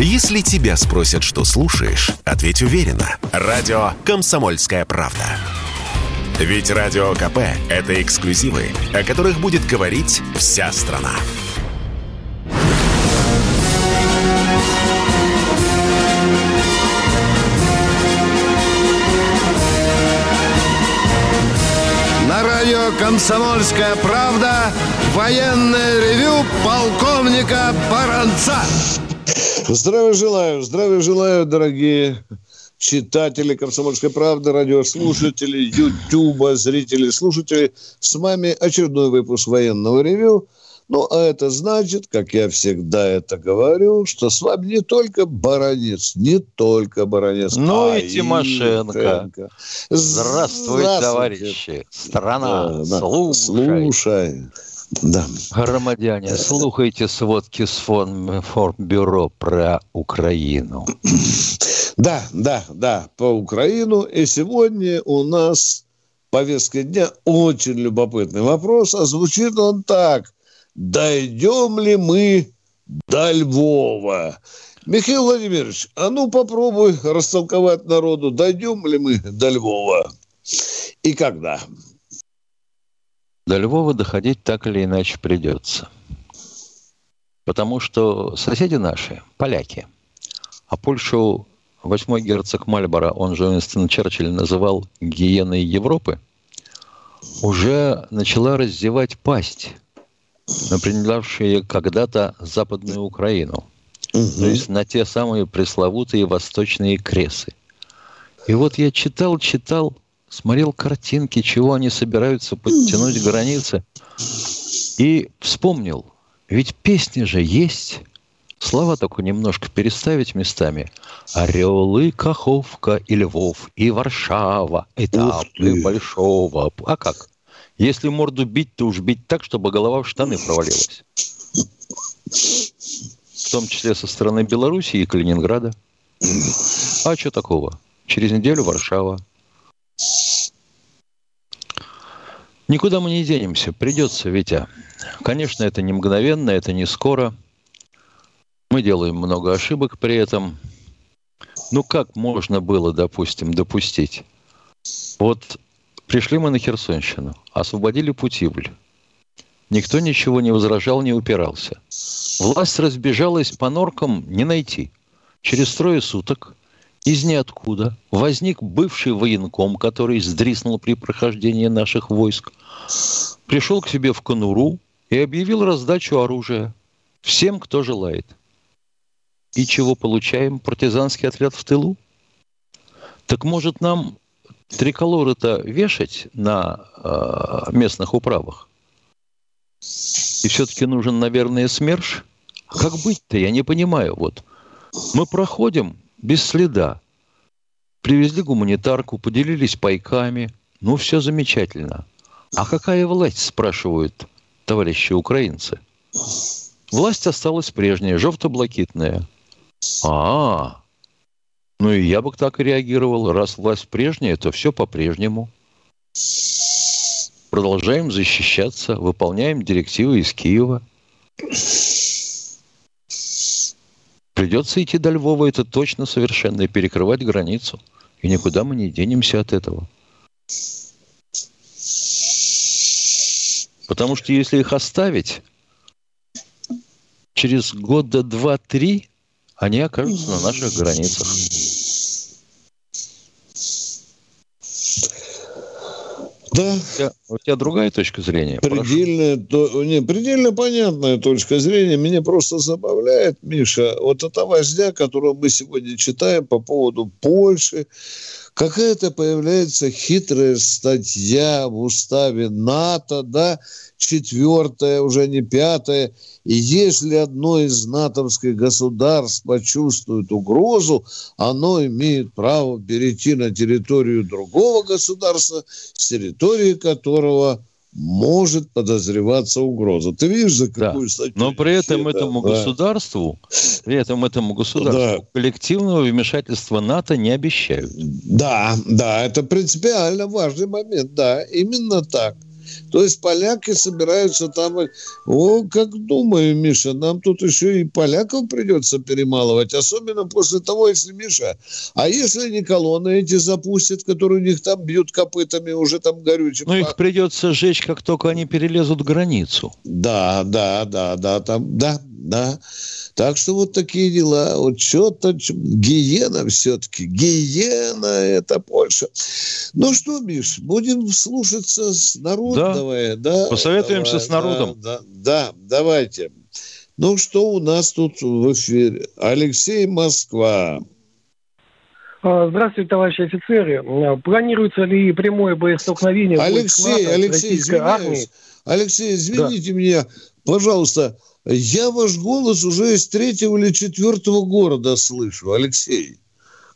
Если тебя спросят, что слушаешь, ответь уверенно. Радио «Комсомольская правда». Ведь Радио КП – это эксклюзивы, о которых будет говорить вся страна. На радио «Комсомольская правда» военное ревю полковника Баранца. Здравия желаю, здравия желаю, дорогие читатели «Комсомольской правды», радиослушатели, ютуба, зрители, слушатели. С вами очередной выпуск военного ревю. Ну, а это значит, как я всегда это говорю, что с вами не только Баранец, не только Баранец, Ну а и Тимошенко. Тимошенко. Здравствуйте, товарищи. Страна, Да, да. слушай. Слушай. Да. Громадяне, слухайте сводки с фон- Формбюро про Украину. Да, да, да, по Украину. И сегодня у нас повестка дня очень любопытный вопрос, а звучит он так. Дойдем ли мы до Львова? Михаил Владимирович, а ну попробуй растолковать народу, дойдем ли мы до Львова и когда? До Львова доходить так или иначе придется. Потому что соседи наши, поляки, а Польшу восьмой герцог Мальборо, он же Уинстон Черчилль, называл гиеной Европы, уже начала раздевать пасть на принадлежавшие когда-то Западную Украину. То есть на те самые пресловутые восточные кресы. И вот я читал, читал, смотрел картинки, чего они собираются подтянуть границы. И вспомнил, ведь песни же есть. Слова только немножко переставить местами. Орел и Каховка, и Львов, и Варшава, этапы большого. А как? Если морду бить, то уж бить так, чтобы голова в штаны провалилась. В том числе со стороны Белоруссии и Калининграда. А что такого? Через неделю Варшава. Никуда мы не денемся. Придется, Витя. Конечно, это не мгновенно, это не скоро. Мы делаем много ошибок при этом. Ну, как можно было, допустим, допустить? Вот пришли мы на Херсонщину, освободили Путивль. Никто ничего не возражал, не упирался. Власть разбежалась по норкам не найти. Через трое суток из ниоткуда возник бывший военком, который сдриснул при прохождении наших войск, пришел к себе в конуру и объявил раздачу оружия всем, кто желает. И чего получаем? Партизанский отряд в тылу? Так может нам триколоры-то вешать на э, местных управах? И все-таки нужен, наверное, СМЕРШ? Как быть-то? Я не понимаю. Вот мы проходим без следа. Привезли гуманитарку, поделились пайками. Ну, все замечательно. А какая власть, спрашивают товарищи украинцы? Власть осталась прежняя, жовто-блакитная. А, ну и я бы так и реагировал. Раз власть прежняя, то все по-прежнему. Продолжаем защищаться, выполняем директивы из Киева. Придется идти до Львова, это точно совершенно, и перекрывать границу. И никуда мы не денемся от этого. Потому что если их оставить, через года два-три они окажутся на наших границах. Да, У тебя, у тебя другая точка зрения? Прошу. Предельно, то, не, предельно понятная точка зрения. Меня просто забавляет, Миша, вот эта возня, которую мы сегодня читаем по поводу Польши, какая-то появляется хитрая статья в уставе НАТО, да, четвертая, уже не пятая. И если одно из натовских государств почувствует угрозу, оно имеет право перейти на территорию другого государства, с территории которого может подозреваться угроза. Ты видишь, за Да. какую статью? Но при этом Да, этому да. государству, при этом этому государству коллективного вмешательства НАТО не обещают. Да, да, это принципиально важный момент, да, именно так. То есть поляки собираются там... О, как думаю, Миша, нам тут еще и поляков придется перемалывать, особенно после того, если, Миша, а если не колонны эти запустят, которые у них там бьют копытами, уже там горючим... Ну, их придется сжечь, как только они перелезут границу. Да, да, да, да, там, да, да. Так что вот такие дела. Вот что-то гиена все-таки. Гиена – это Польша. Ну что, Миш, будем слушаться с народом? Да. Давай, да? Посоветуемся давай, с народом. Да, да, да, давайте. Ну что у нас тут в эфире? Алексей Москва. А, здравствуйте, товарищи офицеры. Планируется ли прямое боестолкновение Алексей, Алексей, извиняюсь. Алексей, извините да. меня, пожалуйста, я ваш голос уже из третьего или четвертого города слышу, Алексей.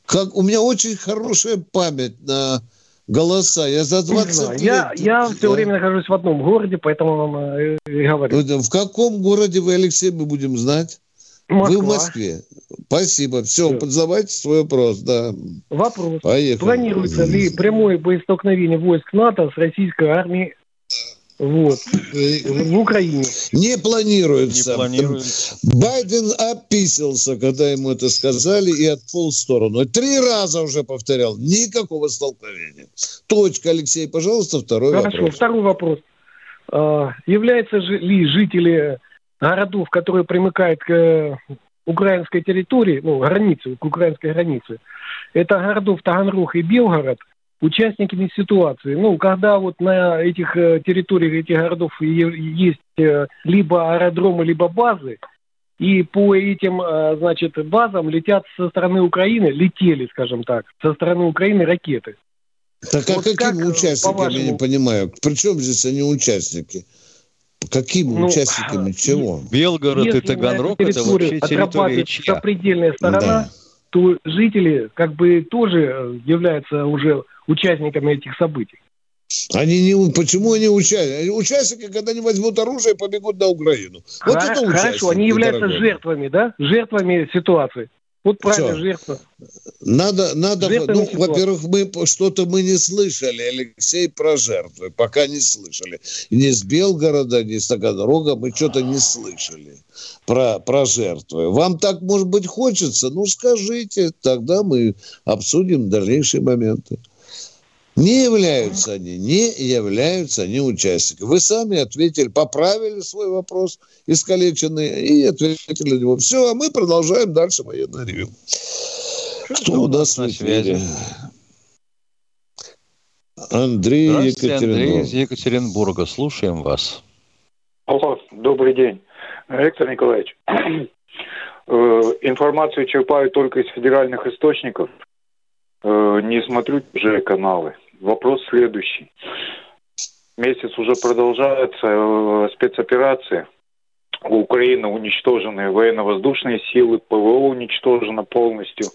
Как, у меня очень хорошая память на голоса. Я за 20 лет... Я, я все да. время нахожусь в одном городе, поэтому вам э, и говорю. В каком городе вы, Алексей, мы будем знать? Москва. Вы в Москве. Спасибо. Все, Все. задавайте свой вопрос. Да. Вопрос. Поехали. Планируется ли прямое боестолкновение войск НАТО с российской армией вот. В Украине. Не планируется. Не планируется. Байден описался, когда ему это сказали, и отполз в сторону. Три раза уже повторял. Никакого столкновения. Точка, Алексей, пожалуйста, второй Хорошо, вопрос. Хорошо, второй вопрос. А, являются ли жители городов, которые примыкают к э, украинской территории, ну, границе, к украинской границе, это городов Таганрог и Белгород – участниками ситуации. Ну, когда вот на этих э, территориях этих городов есть э, либо аэродромы, либо базы, и по этим, э, значит, базам летят со стороны Украины, летели, скажем так, со стороны Украины ракеты. Так а вот какими как, участниками, я не понимаю? Причем здесь они участники? Какими ну, участниками чего? Белгород и Таганрог – это вообще территория чья? сопредельная сторона, да. то жители как бы тоже являются уже участниками этих событий. Они не, почему они участники? Участники, когда они возьмут оружие, побегут на Украину. Вот Хор- это Хорошо, они являются дорогой. жертвами, да? Жертвами ситуации. Вот правильно, Все. жертва. Надо, надо, ну, во-первых, мы что-то мы не слышали, Алексей, про жертвы, пока не слышали. Ни с Белгорода, ни с Таганрога мы что-то не слышали про, про жертвы. Вам так, может быть, хочется? Ну, скажите, тогда мы обсудим дальнейшие моменты. Не являются они, не являются они участниками. Вы сами ответили, поправили свой вопрос искалеченный и ответили на него. Все, а мы продолжаем дальше военное ревю. Кто у нас на связи? Андрей Екатеринбург. Андрей из Екатеринбурга. Слушаем вас. Алло, добрый день. Виктор Николаевич, э, информацию черпаю только из федеральных источников. Э, не смотрю уже каналы. Вопрос следующий. Месяц уже продолжается э, спецоперация. У Украины уничтожены военно-воздушные силы, ПВО уничтожено полностью.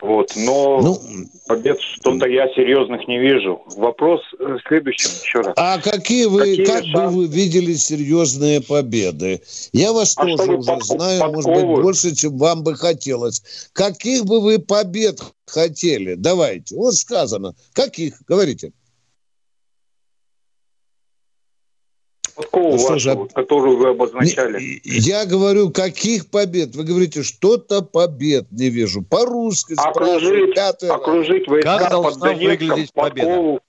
Вот. Но ну, побед что-то я серьезных не вижу. Вопрос э, следующим еще раз. А какие вы, какие как шансы? бы вы видели серьезные победы? Я вас а тоже уже под, знаю, подковы? может быть, больше, чем вам бы хотелось. Каких бы вы побед хотели? Давайте. Вот сказано. Каких? Говорите. Подкова ну, вашу, которую вы обозначали. Я говорю, каких побед? Вы говорите, что-то побед не вижу. По-русски окружить, окружить войска как под Донецком, подкову.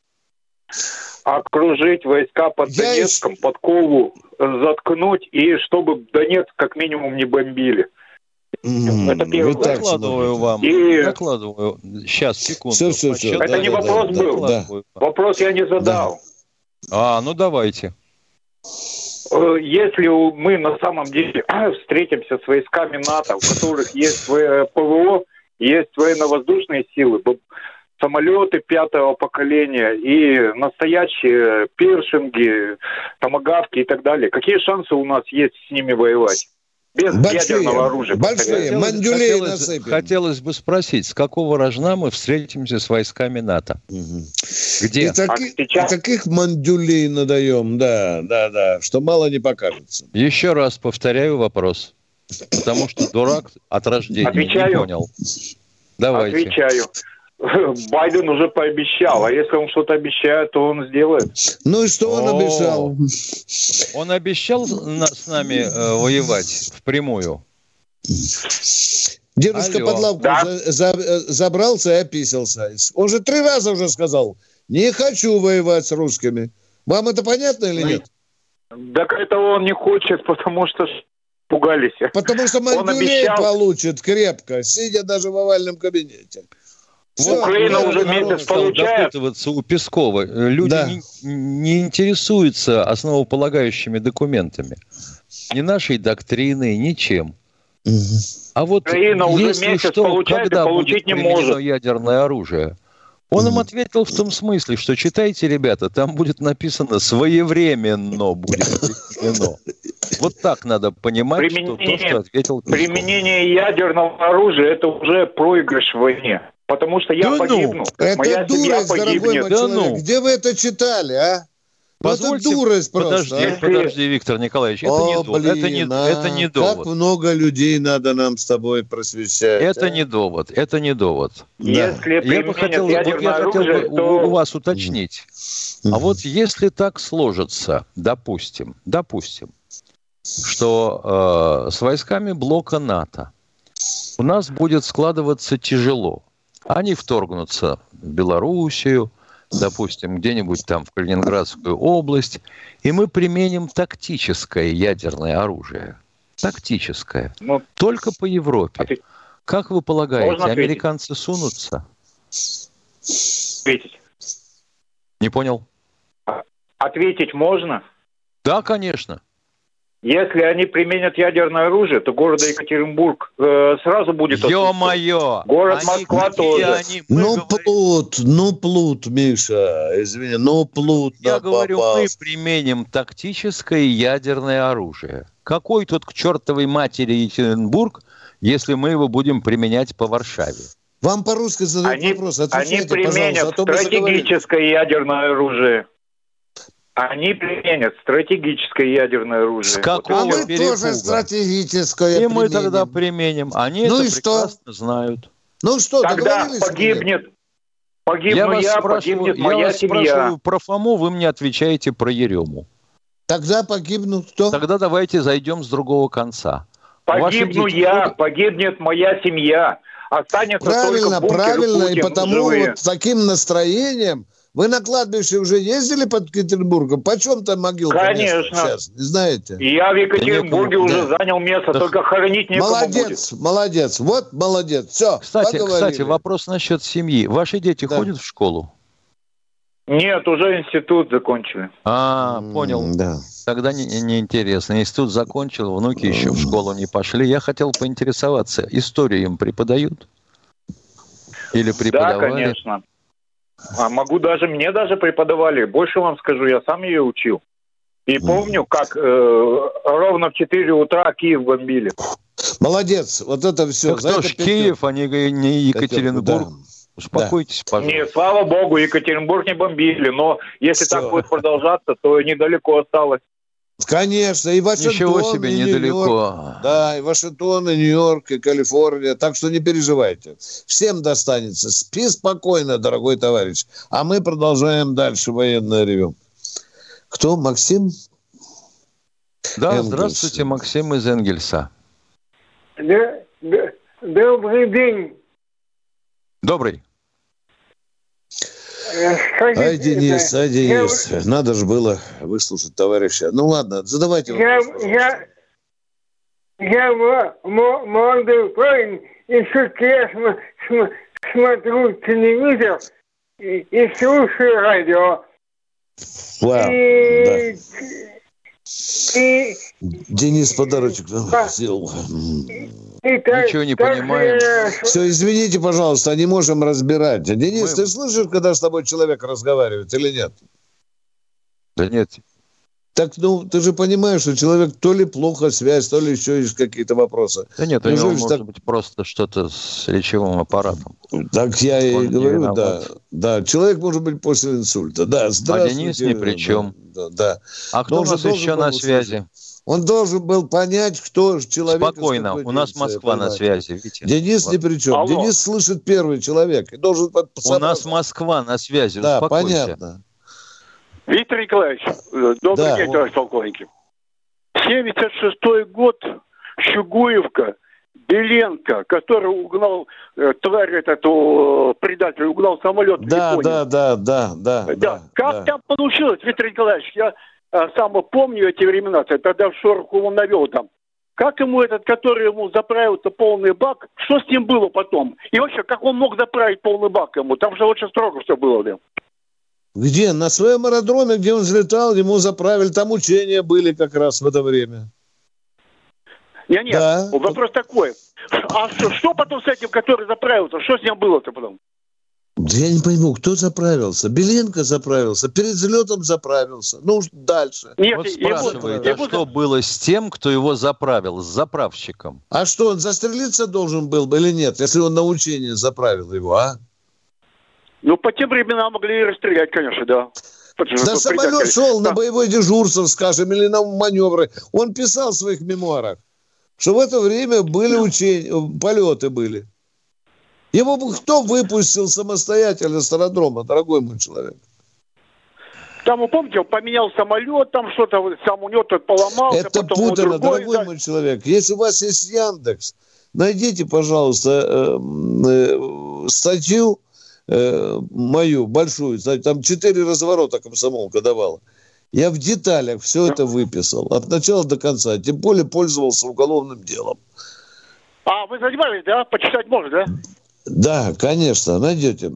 Окружить войска под Я Донецком, еще... подкову заткнуть, и чтобы Донецк как минимум не бомбили. Mm, Это первое. Докладываю вам. И... Докладываю. Сейчас, секунду. Все, все, все. Это да, не да, вопрос да, был. Да. Вопрос я не задал. Да. А, ну давайте. Э, если мы на самом деле встретимся с войсками НАТО, у которых есть ПВО, есть военно-воздушные силы, самолеты пятого поколения и настоящие пиршинги, томогавки и так далее, какие шансы у нас есть с ними воевать? Без большие, ядерного оружия. Большие, мандюлей хотелось, хотелось бы спросить, с какого рожна мы встретимся с войсками НАТО? Угу. Где? И, таки, а сейчас... и таких мандюлей надаем, да, да, да, что мало не покажется. Еще раз повторяю вопрос, потому что дурак от рождения Отвечаю. не понял. Давайте. Отвечаю. Байден уже пообещал, а если он что-то обещает, то он сделает. Ну и что он О. обещал? Он обещал с нами э, воевать впрямую? Дедушка Алло. под лавку Да. за- за- забрался и описался. Он же три раза уже сказал, не хочу воевать с русскими. Вам это понятно или нет? Так этого он не хочет, потому что пугались. Потому что Он Мандюлей обещал- получит крепко, сидя даже в овальном кабинете. Всё, Украина уже месяц получает. у Пескова. Э, Люди Да. не, не интересуются основополагающими документами. Ни нашей доктриной, ничем. Мгм. А вот Украина уже если месяц что, получает и когда получить будет не может. ядерное оружие? Он им ответил в том смысле, что читайте, ребята, там будет написано своевременно будет применено. Вот так надо понимать, что то, Применение- что ответил Песков. Применение ядерного оружия – это уже проигрыш в войне. Потому что я Да ну, погибну, Это моя семья дурость, дорогой погибнет. мой Да человек. ну. Где вы это читали, а? Ну, это Позвольте- дурость просто. Подожди, а. подожди, Виктор Николаевич, это О, не довод. Это не, блин, а, это не Как довод. много людей надо нам с тобой просвещать. Это а? не довод. Это не довод. Да. Если Я бы хотел, вот я хотел бы то у, у вас уточнить. А Мгм. вот если так сложится, допустим, допустим, что э, с войсками блока НАТО у нас будет складываться тяжело. Они вторгнутся в Белоруссию, допустим, где-нибудь там в Калининградскую область, и мы применим тактическое ядерное оружие. Тактическое. ну, Только по Европе. Ответь. Как вы полагаете, американцы сунутся? ответить. Не понял? Ответить можно? Да, конечно. Если они применят ядерное оружие, то города Екатеринбург э, сразу будет... Ё-моё! Город Они Москва тоже. они? Ну, говорим- плут, ну, плут, Миша, извини, ну, плут я говорю, попал. мы применим тактическое ядерное оружие. Какой тут к чертовой матери Екатеринбург, если мы его будем применять по Варшаве? Вам по-русски задают Они, вопрос, они отвечайте, применят пожалуйста, а стратегическое ядерное оружие. Они применят стратегическое ядерное оружие. С какого А и мы перепуга. тоже стратегическое И мы применим. тогда применим. Они Ну это и что? прекрасно знают. Ну что, Тогда погибнет, погибну я я, вас спрашиваю, погибнет я моя вас семья. спрашиваю про Фому, вы мне отвечаете про Ерему. Тогда погибнут кто? Тогда давайте зайдем с другого конца. Погибну я, будут- погибнет моя семья. Останется Правильно, только бункер правильно, и Путин потому живые. вот с таким настроением вы на кладбище уже ездили под Петербургом? Почем там могилка Конечно. сейчас, не знаете? Я в Екатеринбурге уже да. занял место, Да. только хоронить некому Молодец, молодец, вот молодец, все, Кстати, поговорили. кстати, вопрос насчет семьи. Ваши дети Да. ходят в школу? будет. Нет, уже институт закончили. А, понял. Да. Тогда не, не интересно. Институт закончил, внуки еще в школу не пошли. Я хотел поинтересоваться, историю им преподают? Или Да, преподавали? конечно. А могу даже, мне даже преподавали. Больше вам скажу, я сам ее учил. И помню, как э, ровно в 4 утра Киев бомбили. Молодец, вот это все. Так кто ж Киев, а не, не Екатеринбург? Успокойтесь, пожалуйста. Нет, слава богу, Екатеринбург не бомбили. Но если Всё. так будет продолжаться, то недалеко осталось. Конечно, и Вашингтон, Ничего себе, и Нью-Йорк. недалеко. Да, и Вашингтон, и Нью-Йорк, и Калифорния. Так что не переживайте. Всем достанется. Спи спокойно, дорогой товарищ. А мы продолжаем дальше военное ревю. Кто? Максим? Да, Энгельс. здравствуйте, Максим из Энгельса. Да, да, добрый день. Добрый. Скажите, Ай, Денис, ай, Денис. Надо же было выслушать товарища. Ну ладно, задавайте Я, вопрос. я, я, я мо- молодой парень, и я см- см- смотрю телевизор и, и слушаю радио. Вау, да. и, и, Денис подарочек сделал. и Ничего не так, понимаем. э, Все, извините, пожалуйста, не можем разбирать. Денис, Мы- ты слышишь, когда с тобой человек разговаривает или нет? Да нет, Так, ну, ты же понимаешь, что человек то ли плохо связь, то ли еще есть какие-то вопросы. да нет, у Неужели него ж может так- быть просто что-то с речевым аппаратом. Так я и Он не говорю, да. Да, человек может быть после инсульта. Да, здравствуйте. Денис ни при чем. Да, да. А кто Но у нас еще на связи? Он должен был понять, кто человек. Спокойно, у нас Москва на связи. Витя. Денис ни при чем. Алло. Денис слышит первый человек. И должен у нас Москва на связи, Да, понятно. Виктор Николаевич, добрый да. день, товарищ полковник. 76 год, Щугуевка, Беленко, который угнал, э, тварь этот, э, предатель, угнал самолет да, в Да, да, да, да, да. да. Как да. там получилось, Виктор Николаевич? Я сам помню эти времена, тогда в Шороху он навел там. Как ему этот, который ему заправил-то полный бак, что с ним было потом? И вообще, как он мог заправить полный бак ему? Там же очень строго все было, да. Где? На своем аэродроме, где он взлетал, ему заправили. Там учения были как раз в это время. Нет, нет, да. вопрос такой. А что, что потом с этим, который заправился? Что с ним было-то потом? Я не пойму, кто заправился? Беленко заправился, перед взлетом заправился. Ну, дальше. Нет, вот спрашивает, а что было с тем, кто его заправил, с заправщиком? А что, он застрелиться должен был бы или нет, если он на учение заправил его, а? Ну, по тем временам могли и расстрелять, конечно, да. Да самолет шел да. на боевой дежурство, скажем, или на маневры. Он писал в своих мемуарах, что в это время были учения, полеты были. Его бы кто выпустил самостоятельно с аэродрома, дорогой мой человек? Там, вы помните, он поменял самолет, там что-то, сам у него тут поломался. Это путано, дорогой да. мой человек. Если у вас есть Яндекс, найдите, пожалуйста, э, э, статью э, мою, большую, там четыре разворота комсомолка давала. Я в деталях все это выписал, от начала до конца. Тем более пользовался уголовным делом. А, вы занимались, да? Почитать можно, да? Да, конечно, найдете.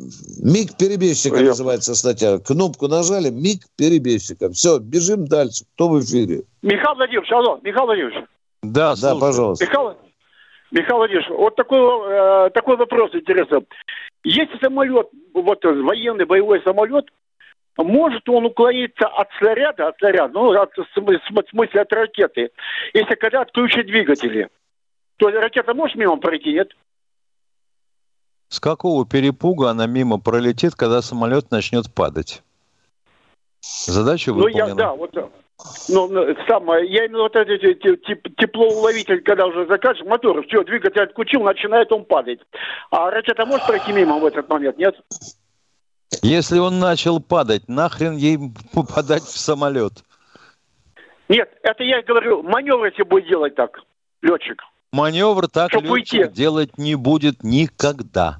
Миг перебежчика Я... называется статья. Кнопку нажали, миг перебежчика. Все, бежим дальше. Кто в эфире? Михаил Владимирович, алло, Михаил Владимирович. Да, да, пожалуйста. Михаил, Михаил Владимирович, вот такой, э, такой вопрос интересный. Если самолет, вот военный боевой самолет, может он уклониться от снаряда, от снаряда, ну, от, в смысле от ракеты, если когда отключат двигатели, то ракета может мимо пройти, нет? С какого перепуга она мимо пролетит, когда самолет начнет падать? Задача выполнена. Ну, я, да, вот, ну, ну, самое, я именно вот этот теплоуловитель, когда уже закажешь мотор, все, двигатель отключил, начинает он падать. А ракета может пройти мимо в этот момент, нет? Если он начал падать, нахрен ей попадать в самолет? Нет, это я говорю, маневр если будет делать так, летчик. Маневр так летчик уйти. делать не будет никогда.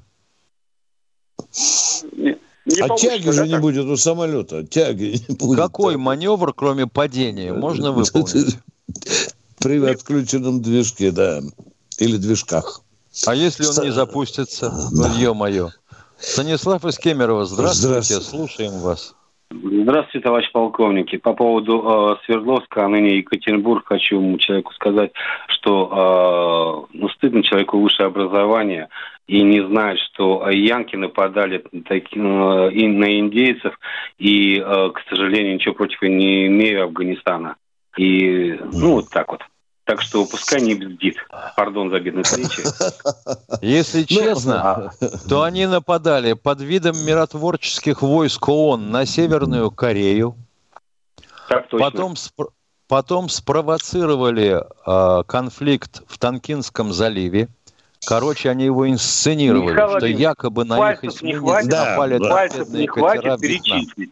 Не, не а тяги же не будет у самолета. Тяги не будет. Какой маневр, кроме падения, можно выполнить? При отключенном движке, да. Или движках. А если он не запустится? Ну, ё-моё. Станислав из Кемерово, здравствуйте, здравствуйте. слушаем вас. Здравствуйте, товарищ полковники. По поводу э, Свердловска, а ныне Екатеринбург, хочу человеку сказать, что э, ну, стыдно человеку высшее образование и не знать, что янки нападали таки, э, и на индейцев, и, э, к сожалению, ничего против не имею Афганистана. И, ну, вот так вот. Так что пускай не бздит. Пардон за бедность речи. Если ну, честно, то они нападали под видом миротворческих войск ООН на Северную Корею. Потом, спро- потом спровоцировали э, конфликт в Танкинском заливе. Короче, они его инсценировали, Михаил что якобы на их эсминец напали да, пальцев не хватит перечислить.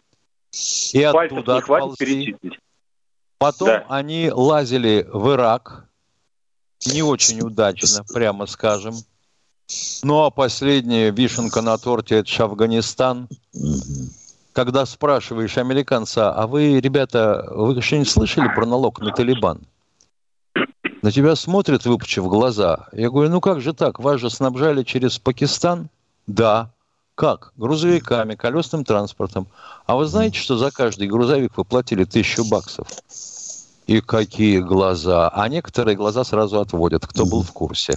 И оттуда отползли. Потом да. они лазили в Ирак, не очень удачно, прямо скажем. Ну а последняя вишенка на торте – это Афганистан. Когда спрашиваешь американца, а вы, ребята, вы что-нибудь слышали про налог на Талибан? На тебя смотрят, выпучив глаза. Я говорю, ну как же так, вас же снабжали через Пакистан? Да. Как? Грузовиками, колесным транспортом. А вы знаете, что за каждый грузовик вы платили тысячу баксов? И какие глаза? А некоторые глаза сразу отводят, кто был в курсе.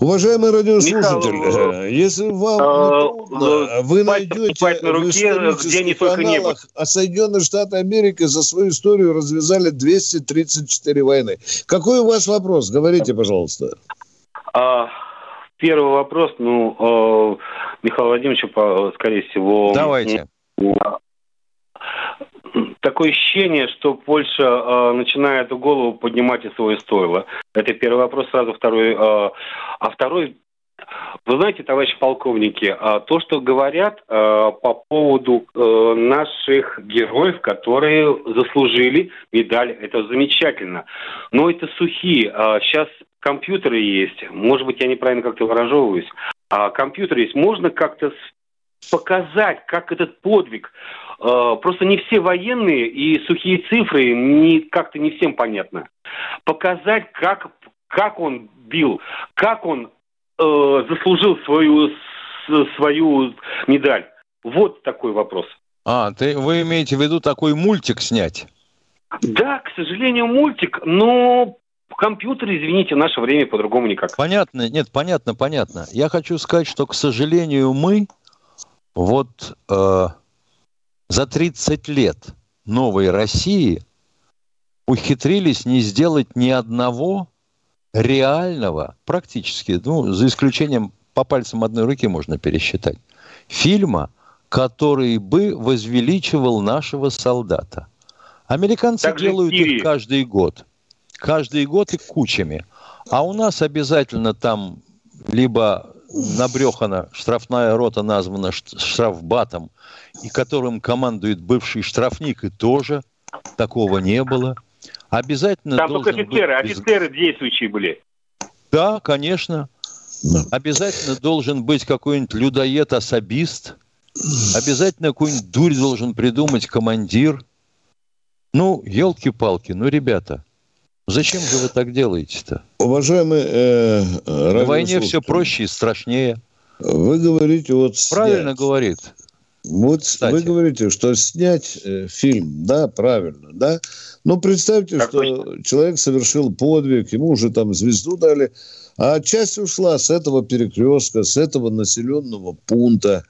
Уважаемый радиослушатель, Михаил, э, если вам а, трудно, вы найдете на руке, в исторических каналах, а Соединенные Штаты Америки за свою историю развязали 234 войны. Какой у вас вопрос? Говорите, пожалуйста. А, первый вопрос, ну, э, Михаил Владимирович, скорее всего... Давайте. Такое ощущение, что Польша э, начинает голову поднимать из своего стойла. Это первый вопрос, сразу второй. Э, а второй, вы знаете, товарищи полковники, э, то, что говорят э, по поводу э, наших героев, которые заслужили медаль, это замечательно. Но это сухие. Э, сейчас компьютеры есть, может быть, я неправильно как-то выражевываюсь, а компьютер есть, можно как-то показать, как этот подвиг. Э, просто не все военные и сухие цифры не, как-то не всем понятно. Показать, как, как он бил, как он э, заслужил свою, свою медаль. Вот такой вопрос. А, ты, вы имеете в виду такой мультик снять? Да, к сожалению, мультик, но в компьютере, извините, в наше время по-другому никак. Понятно, нет, понятно, понятно. Я хочу сказать, что, к сожалению, мы вот э, за 30 лет новой России ухитрились не сделать ни одного реального, практически, ну, за исключением по пальцам одной руки можно пересчитать, фильма, который бы возвеличивал нашего солдата. Американцы так делают их каждый год. Каждый год и кучами. А у нас обязательно там либо набрехана штрафная рота названа штрафбатом, и которым командует бывший штрафник, и тоже такого не было. Обязательно Там только офицеры, быть... офицеры действующие были. Да, конечно. Обязательно должен быть какой-нибудь людоед-особист. Обязательно какую-нибудь дурь должен придумать командир. Ну, елки-палки, ну, ребята, Зачем же вы так делаете-то? Уважаемые э, На войне все проще и страшнее. Вы говорите вот Правильно снять. говорит. Вот Кстати. вы говорите, что снять э, фильм, да, правильно, да. Но представьте, как что точно. человек совершил подвиг, ему уже там звезду дали, а часть ушла с этого перекрестка, с этого населенного пункта.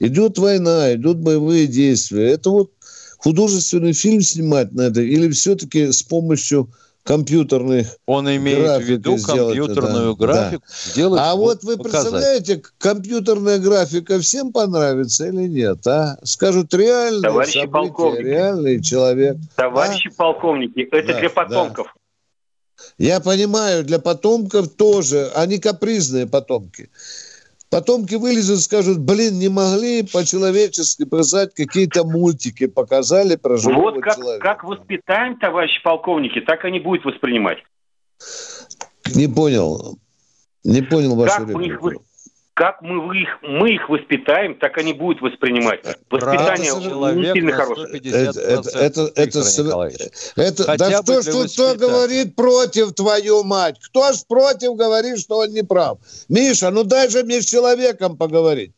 Идет война, идут боевые действия. Это вот художественный фильм снимать надо или все-таки с помощью компьютерных Он имеет в виду компьютерную это, графику. Да. Сделать, а вот вы показать. представляете, компьютерная графика всем понравится или нет? А? Скажут, реальные Товарищи события, полковники. реальный человек. Товарищи а? полковники, это да, для потомков. Да. Я понимаю, для потомков тоже. Они капризные потомки. Потомки вылезут и скажут, блин, не могли по-человечески показать какие-то мультики, показали про живого вот как, человека. как воспитаем, товарищи полковники, так они будут воспринимать. Не понял. Не понял вашу как реплику. Мы их, как мы их, мы их воспитаем, так они будут воспринимать. Воспитание не сильно хорошее. Это, это, это, это, это, Хотя да кто ж тут кто говорит против твою мать? Кто ж против говорит, что он не прав? Миша, ну дай же мне с человеком поговорить.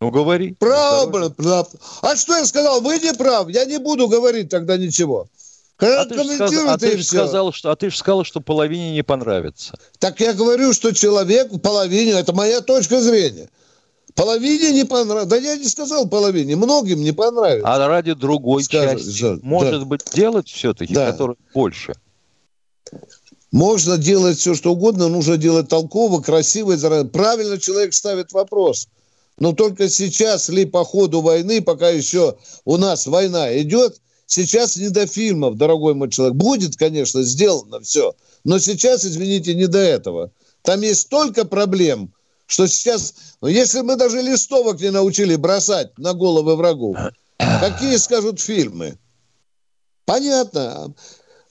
Ну, говори. Прав, прав. А что я сказал? Вы не прав. Я не буду говорить тогда ничего. А ты, сказ... а, ты же сказал, что, а ты же сказал, что половине не понравится. Так я говорю, что человек половине, это моя точка зрения. Половине не понравится. Да я не сказал половине, многим не понравится. А ради другой Скажи, части, да, может да. быть, делать все-таки, да. который больше? Можно делать все, что угодно, нужно делать толково, красиво. Правильно человек ставит вопрос. Но только сейчас ли по ходу войны, пока еще у нас война идет, Сейчас не до фильмов, дорогой мой человек. Будет, конечно, сделано все. Но сейчас, извините, не до этого. Там есть столько проблем, что сейчас, ну, если мы даже листовок не научили бросать на головы врагу, какие скажут фильмы? Понятно.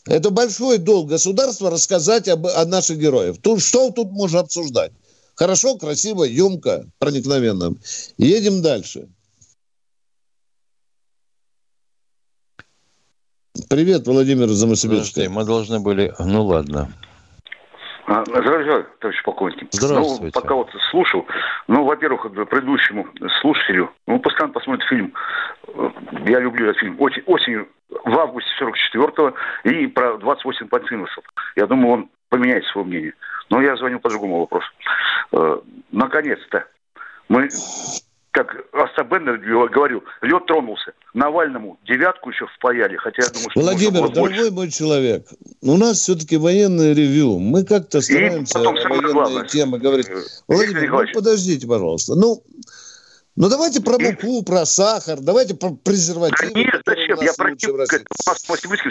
Это большой долг государства рассказать об, о наших героях. Тут, что тут можно обсуждать? Хорошо, красиво, емко, проникновенно. Едем дальше. Привет, Владимир Замосибирский. Мы должны были... Ну, ладно. А, здравствуйте, товарищ полковник. Здравствуйте. Ну, пока вот слушал, ну, во-первых, предыдущему слушателю, ну, постоянно посмотрит фильм, я люблю этот фильм, осень, осенью, в августе 44-го, и про 28 панцинусов. Я думаю, он поменяет свое мнение. Но я звоню по другому вопросу. Э, наконец-то мы как Астабендер говорил, лед тронулся. Навальному девятку еще впаяли, хотя я думаю, что Владимир, дорогой больше. мой человек, у нас все-таки военное ревью. Мы как-то стараемся потом, военные главное, темы говорить. Владимир, ну, подождите, пожалуйста. Ну, Ну давайте про муку, про сахар, давайте про презервативы. Да нет, зачем? Я против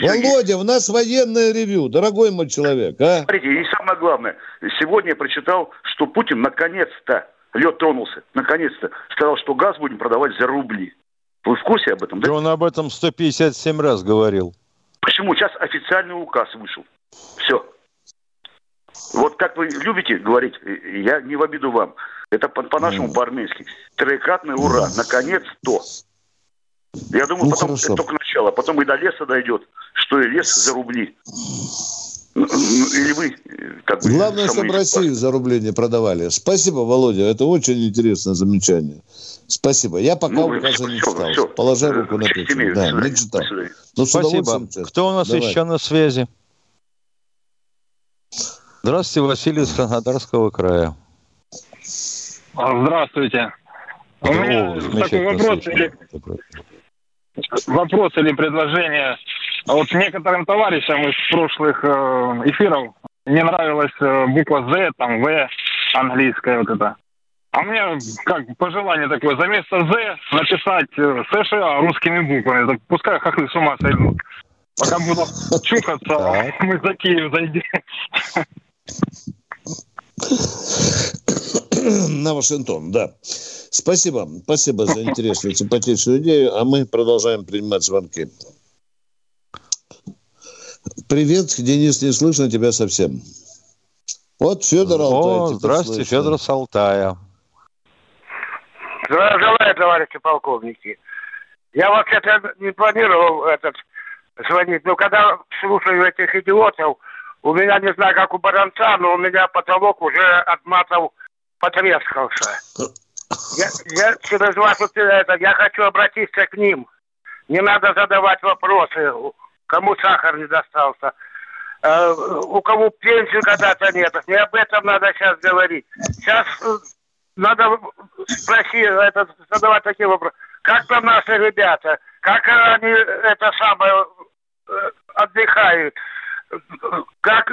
Володя, у нас военное ревю, дорогой мой человек, а? Смотрите, и самое главное, сегодня я прочитал, что Путин наконец-то, лед тронулся, наконец-то сказал, что газ будем продавать за рубли. Вы в курсе об этом? Да? Он об этом 157 раз говорил. Почему? Сейчас официальный указ вышел. Все. Вот как вы любите говорить, я не в обиду вам. Это по-нашему, по по-армейски. Троекратный ура. Наконец-то. Я думаю, ну, потом хорошо. это только начало. Потом и до леса дойдет, что и лес за рубли. Или вы, как бы, Главное, чтобы в России за рубли не продавали. Спасибо, Володя. Это очень интересное замечание. Спасибо. Я пока ну, указа не читал. Все. Положа руку на печень. Да, не читал. Ну, Спасибо. Кто у нас Давай. еще на связи? Здравствуйте, Василий из Краснодарского края. Здравствуйте. У меня такой вопрос или, вопрос или предложение. Вот некоторым товарищам из прошлых э, эфиров не нравилась э, буква Z, там В английская вот это. А мне как пожелание такое, за место Z написать э, США русскими буквами. Так пускай хохлы с ума сойдут. Пока буду чухаться, мы за Киев зайдем. На Вашингтон, да. Спасибо. Спасибо за интересную, симпатичную идею. А мы продолжаем принимать звонки. Привет, Денис, не слышно тебя совсем. Вот Федор Алтай. О, здравствуйте, слышно. Федор Салтая. Здравия, товарищи полковники. Я вообще-то не планировал этот звонить, но когда слушаю этих идиотов, у меня, не знаю, как у баранца, но у меня потолок уже от матов потрескался. Я, я через вас это, я хочу обратиться к ним. Не надо задавать вопросы, кому сахар не достался, э, у кого пенсию когда-то нет. Не об этом надо сейчас говорить. Сейчас э, надо спросить, это, задавать такие вопросы. Как там наши ребята? Как они это самое э, отдыхают? как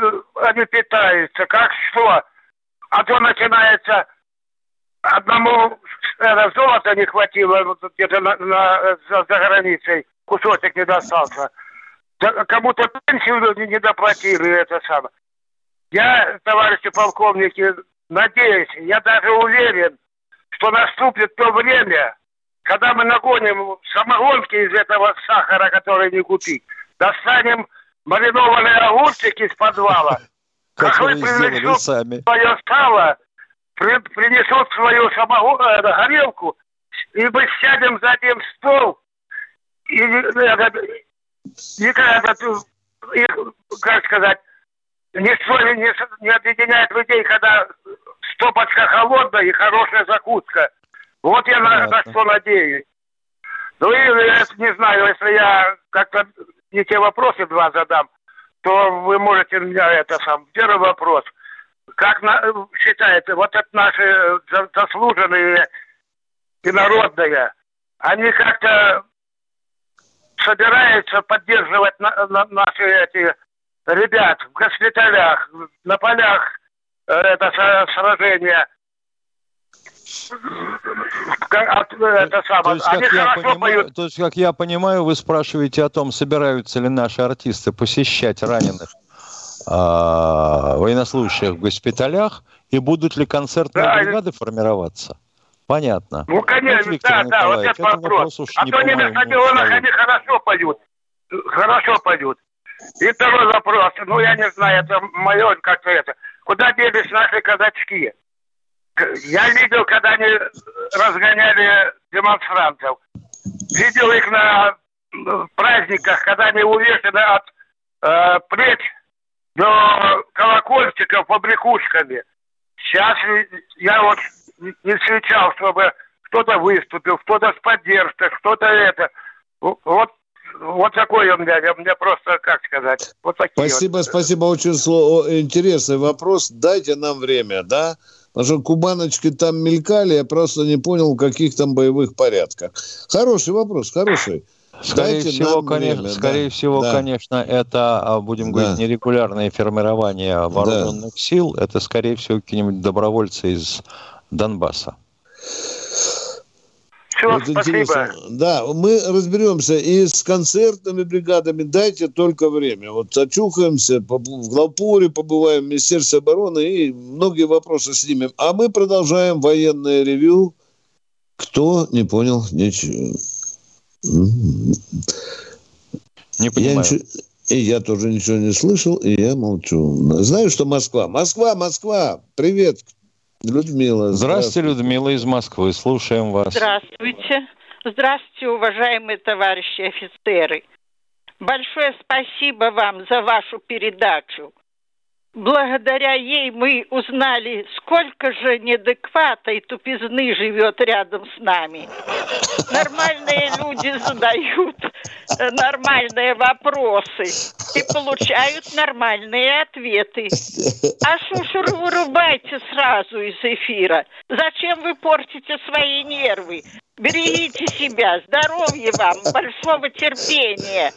они питаются, как что. А то начинается одному это, золота не хватило где-то на, на, за, за границей, кусочек не достался. Кому-то пенсию не, доплатили, это самое. Я, товарищи полковники, надеюсь, я даже уверен, что наступит то время, когда мы нагоним самогонки из этого сахара, который не купить, достанем маринованные огурчики из подвала. Как вы принесут сами. свое сало, при, принесут свою самогон, э, горелку, и мы сядем за один стол, и, это, и, это, и как сказать, ничто не, не объединяет людей, когда стопочка холодная и хорошая закуска. Вот я на, на что надеюсь. Ну и я не знаю, если я как-то не те вопросы два задам, то вы можете меня это сам. Первый вопрос. Как на, считаете, вот это наши заслуженные и народные, они как-то собираются поддерживать на, на, наши эти ребят в госпиталях, на полях э, это сражение это самое. То есть, как я понимаю, поют. то есть, как я понимаю, вы спрашиваете о том, собираются ли наши артисты посещать раненых а, военнослужащих в госпиталях, и будут ли концертные да, бригады формироваться? Понятно. Ну, конечно, вот, да, да, вот этот вопрос. вопрос а то они на стадионах, они хорошо поют. Хорошо поют. И второй вопрос. Ну, я не знаю, это мое как-то это. Куда делись наши казачки? Я видел, когда они разгоняли демонстрантов. Видел их на праздниках, когда они увешаны от э, плеч до колокольчиков побрякушками. Сейчас я вот не встречал, чтобы кто-то выступил, кто-то с поддержкой, кто-то это. Вот вот такой у меня, у меня просто, как сказать, вот такие Спасибо, вот. спасибо, очень интересный вопрос. Дайте нам время, да? Потому что кубаночки там мелькали, я просто не понял, в каких там боевых порядках. Хороший вопрос, хороший. Скорее Дайте всего, конечно, время, скорее да. всего, да. конечно, это, а, будем да. говорить, нерегулярное формирование вооруженных да. сил. Это, скорее всего, какие-нибудь добровольцы из Донбасса. Все, Вот спасибо. интересно. Да, мы разберемся и с концертными бригадами. Дайте только время. Вот очухаемся, в Главпуре побываем, в Министерстве обороны и многие вопросы снимем. А мы продолжаем военное ревю. Кто не понял ничего. Не Я понимаю. ничего- и я тоже ничего не слышал, и я молчу. Знаю, что Москва. Москва, Москва, привет, Людмила. Здравствуйте, Людмила из Москвы. Слушаем вас. Здравствуйте. Здравствуйте, уважаемые товарищи офицеры. Большое спасибо вам за вашу передачу. Благодаря ей мы узнали, сколько же неадеквата и тупизны живет рядом с нами. Нормальные люди задают э, нормальные вопросы и получают нормальные ответы. А шушеру вырубайте сразу из эфира. Зачем вы портите свои нервы? Берегите себя, здоровья вам, большого терпения.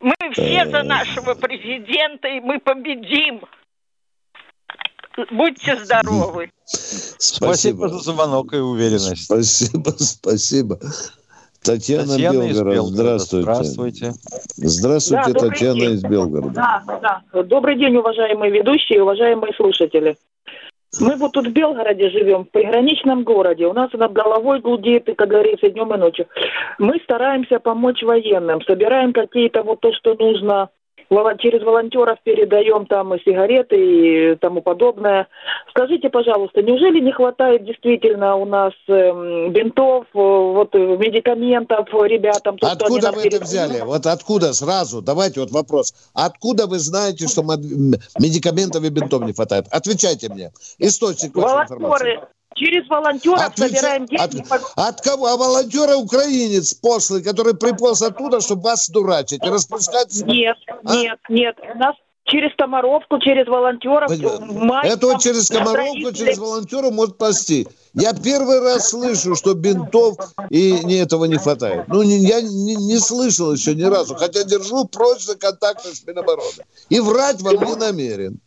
Мы все за нашего президента, и мы победим. Будьте здоровы. Спасибо за звонок и уверенность. Спасибо, спасибо. Татьяна, Татьяна из Белгород, Белгорода. здравствуйте. Здравствуйте. Здравствуйте, Да, Татьяна день. из Белгорода. Да, да. Добрый день, уважаемые ведущие, уважаемые слушатели. Мы вот тут в Белгороде живем, в приграничном городе. У нас над головой гудит, и, как говорится, днем и ночью. Мы стараемся помочь военным, собираем какие-то вот то, что нужно. Через волонтеров передаем там и сигареты и тому подобное. Скажите, пожалуйста, неужели не хватает действительно у нас эм, бинтов, э, вот э, медикаментов ребятам? то, Откуда вы это взяли? Вот откуда сразу? Давайте вот вопрос. Откуда вы знаете, что медикаментов и бинтов не хватает? Отвечайте мне. Источник вашей информации. Волонтеры. Через волонтеров Отвеча- собираем деньги. От, от кого? А волонтера украинец пошлый, который приполз оттуда, чтобы вас дурачить и распускать... Нет, А? нет, нет. У нас через Комаровку, через волонтеров. мать Это вот там через Комаровку, через волонтера может спасти. Я первый раз слышу, что бинтов и не этого не хватает. Ну, не- я не, не слышал еще ни разу, хотя держу прочные контакты с Минобороны. И врать вам не намерен.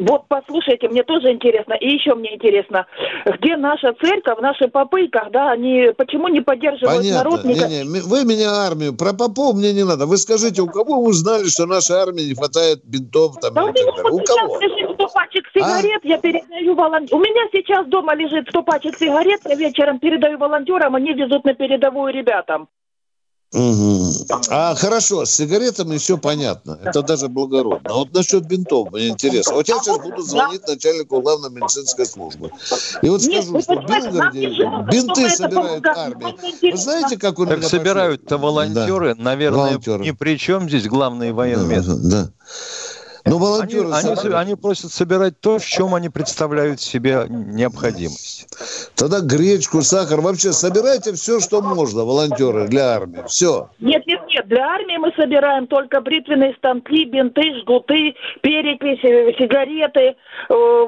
Вот послушайте, мне тоже интересно, и еще мне интересно, где наша церковь, наши попы, когда они, почему не поддерживают Понятно. народ? не- м- вы меня армию, про попов мне не надо. Вы скажите, у кого вы узнали, что нашей армии не хватает бинтов там Да у меня? У сейчас кого? лежит 100 пачек сигарет, я передаю волонтерам. У меня сейчас дома лежит 100 пачек сигарет, я вечером передаю волонтерам, они везут на передовую ребятам. Мгм. А хорошо, с сигаретами все понятно. Это даже благородно. А вот насчет бинтов мне интересно. Вот я сейчас буду звонить начальнику главной медицинской службы. И вот Нет, скажу, вы что в Белгороде бинты помогало. армия. Вы знаете, как он Так собирают-то волонтеры, наверное, Волонтеры. ни при чем здесь главный военмед. Да, да. Ну, Они, волонтеры... они, собирают. они просят собирать то, в чем они представляют себе необходимость. Тогда гречку, сахар. Вообще собирайте все, что можно, волонтеры для армии. Все. Нет, нет, нет. Для армии мы собираем только бритвенные станки, бинты, жгуты, перекись, э, сигареты, э,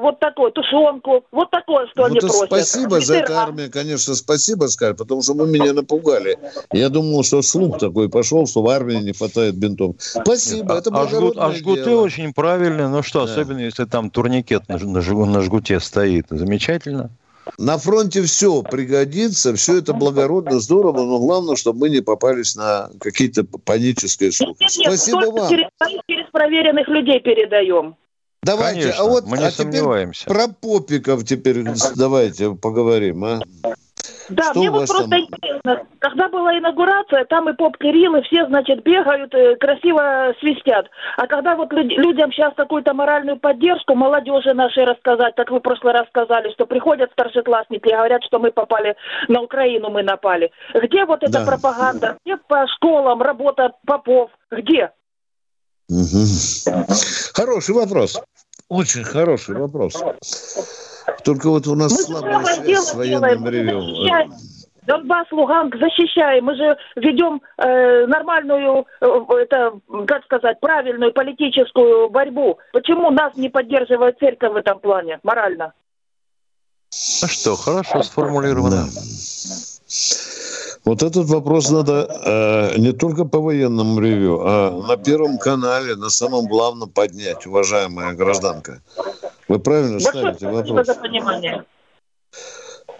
вот такое, тушенку, вот такое, что они Вот и просят. спасибо за это, Ветеран. армия, конечно, спасибо сказать, потому что вы меня напугали. Я думал, что слух такой пошел, что в армии не хватает бинтов. Спасибо, это а, жгут- благородное а жгуты дело. очень правильные. Ну что, Да. особенно если там турникет на, на жгу- на жгуте стоит. Замечательно. На фронте все пригодится, все это благородно, здорово, но главное, чтобы мы не попались на какие-то панические нет, Спасибо вам. Через, через проверенных людей передаем. Давайте, Конечно, а вот мы не а теперь сомневаемся. про попиков теперь давайте поговорим, а? Да, Что мне вот просто там? интересно, когда была инаугурация, там и поп Кирилл, и все, значит, бегают, э, красиво свистят. А когда вот люд- людям сейчас какую-то моральную поддержку, молодежи нашей рассказать, как вы в прошлый раз сказали, что приходят старшеклассники и говорят, что мы попали на Украину, мы напали. Где вот эта Да. пропаганда? Где по школам работа попов? Где? Мгм. Хороший вопрос. Очень хороший вопрос. Только вот у нас Мы слабая связь с военным ревем. защищаем. Донбасс, Луганск защищаем. Мы же ведем э, нормальную, э, это, как сказать, правильную политическую борьбу. Почему нас не поддерживает церковь в этом плане, морально? Ну что, хорошо сформулировано. Вот этот вопрос надо э, не только по военному ревю, а на Первом канале, на самом главном поднять, уважаемая гражданка. Вы правильно Большое ставите спасибо вопрос? за понимание.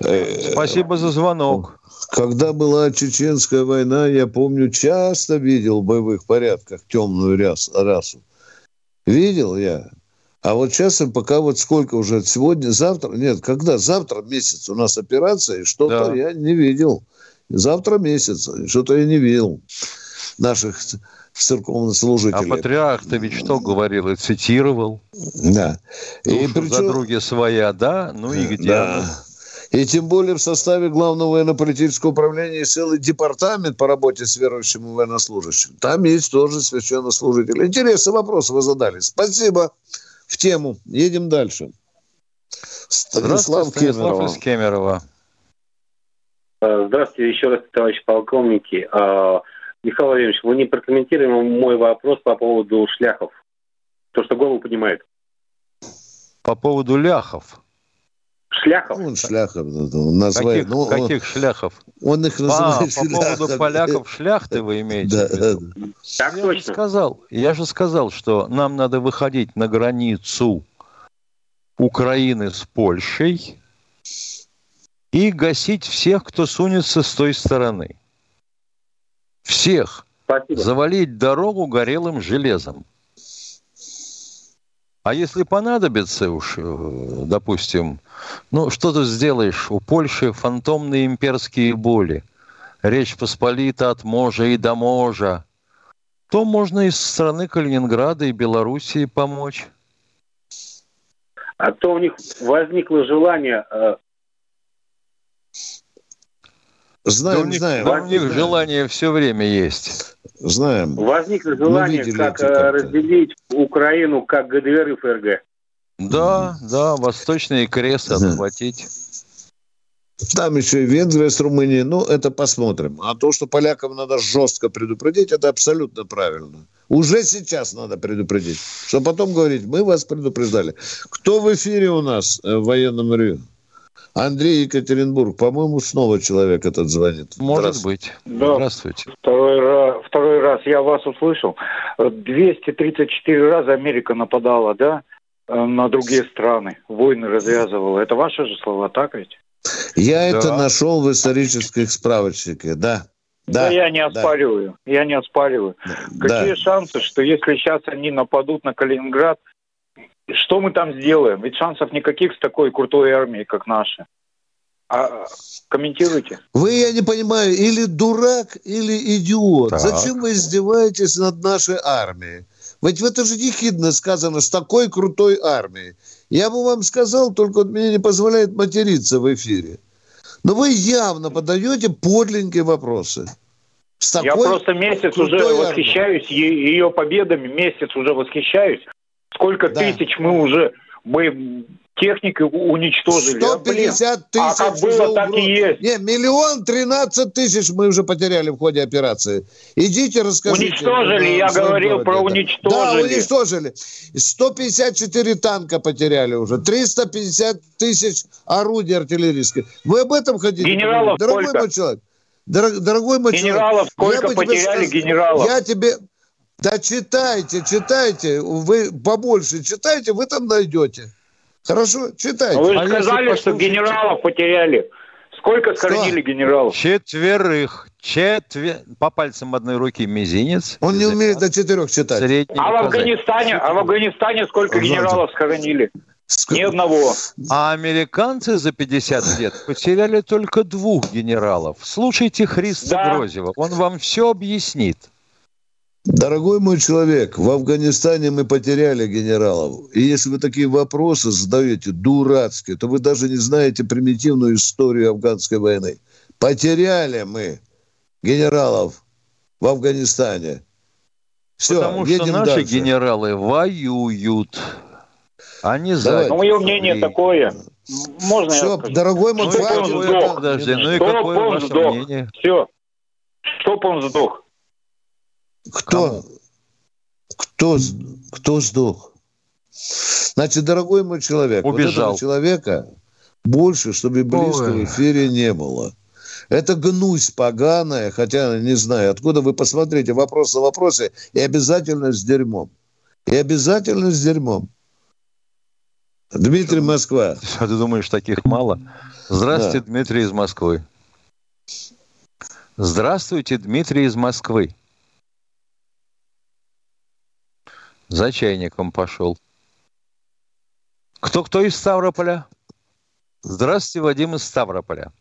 Э, Спасибо за звонок. Когда была чеченская война, я помню, часто видел в боевых порядках темную расу. Видел я. А вот сейчас, пока вот сколько уже сегодня, завтра, нет, когда завтра месяц у нас операция, что-то да. я не видел. Завтра месяц, что-то я не видел наших церковнослужителей. А патриарх-то ведь что говорил и цитировал? Да. И причем... за други своя, да? Ну и где да. она? И тем более в составе Главного военно-политического управления есть целый департамент по работе с верующими военнослужащими. Там есть тоже священнослужители. Интересные вопросы вы задали. Спасибо. В тему. Едем дальше. Станислав, Станислав из Кемерово. А, здравствуйте еще раз, товарищ полковники. А, Михаил Владимирович, вы не прокомментируете мой вопрос по поводу шляхов. То, что голову поднимает. По поводу ляхов. Шляхов? Он шляхов назвает. Каких, ну, каких он, шляхов? Он их называет а, по поводу поляков шляхты вы имеете да, в виду? Так я точно. Же сказал, я же сказал, что нам надо выходить на границу Украины с Польшей и гасить всех, кто сунется с той стороны. Всех. Спасибо. Завалить дорогу горелым железом. А если понадобится уж, э, допустим, ну, что ты сделаешь? У Польши фантомные имперские боли. Речь Посполита от можа и до можа. То можно из страны Калининграда и Белоруссии помочь. А то у них возникло желание э, Знаем, да у них, знаем. Да у них желание все время есть. Знаем. Возникло желание, как э, разделить Украину как ГДР и ФРГ. Да, да, восточные кресты отхватить. Там еще и Венгрия с Румынией. Ну, это посмотрим. А то, что полякам надо жестко предупредить, это абсолютно правильно. Уже сейчас надо предупредить. Чтобы потом говорить, мы вас предупреждали. Кто в эфире у нас э, в военном Рио? Андрей Екатеринбург, по-моему, снова человек этот звонит. Может быть. Да. Здравствуйте. Второй раз, второй раз я вас услышал. 234 раза Америка нападала, да, э, на другие страны, войны развязывала. Это ваши же слова, так ведь? Я да. это нашел в исторических справочниках, да. Да, да я не оспариваю, да. я не оспариваю. Да. Какие шансы, что если сейчас они нападут на Калининград, что мы там сделаем? Ведь шансов никаких с такой крутой армией, как наша. А, комментируйте. Вы, я не понимаю, или дурак, или идиот. Так. Зачем вы издеваетесь над нашей армией? Ведь в это же ехидно сказано, с такой крутой армией. Я бы вам сказал, только вот мне не позволяет материться в эфире. Но вы явно подаете подленькие вопросы. Я просто месяц уже восхищаюсь ее победами, месяц уже восхищаюсь. Сколько да. тысяч мы уже мы техникой уничтожили. 150 а, тысяч. А как было, так и есть. Не, миллион тринадцать тысяч мы уже потеряли в ходе операции. Идите, расскажите. Уничтожили, я говорил городе, про уничтожили. Да, уничтожили. 154 танка потеряли уже. 350 тысяч орудий артиллерийских. Вы об этом хотите? Генералов Дорогой сколько? мой человек. Дорогой мой генералов человек. сколько потеряли генералов? Я тебе... Да читайте, читайте. Вы побольше читайте, вы там найдете. Хорошо, читайте. Вы а сказали, что генералов потеряли. Сколько сохранили генералов? Четверых. Четвер... По пальцам одной руки мизинец. Он не умеет до четырех читать. Средний а в Афганистане, а в Афганистане сколько генералов сохранили? Ни одного. А американцы за 50 лет потеряли только двух генералов. Слушайте Христа да. Грозева, он вам все объяснит. Дорогой мой человек, в Афганистане мы потеряли генералов. И если вы такие вопросы задаете дурацкие, то вы даже не знаете примитивную историю афганской войны. Потеряли мы генералов в Афганистане. Все, Потому что наши дальше. генералы воюют. Они за. Ну, мое мнение такое. Можно Все, дорогой мой ну, человек. Подожди, ну и какое ваше сдох. мнение? Все. Чтоб он сдох. Кто? Кому? Кто, кто сдох? Значит, дорогой мой человек, Убежал. вот этого человека больше, чтобы близко Ой. в эфире не было. Это гнусь поганая, хотя не знаю, откуда вы посмотрите вопрос на вопросе, и обязательно с дерьмом. И обязательно с дерьмом. Дмитрий Москва. А ты думаешь, таких мало? Здравствуйте, да. Дмитрий из Москвы. Здравствуйте, Дмитрий из Москвы. За чайником пошел. Кто-кто из Ставрополя? Здравствуйте, Вадим из Ставрополя.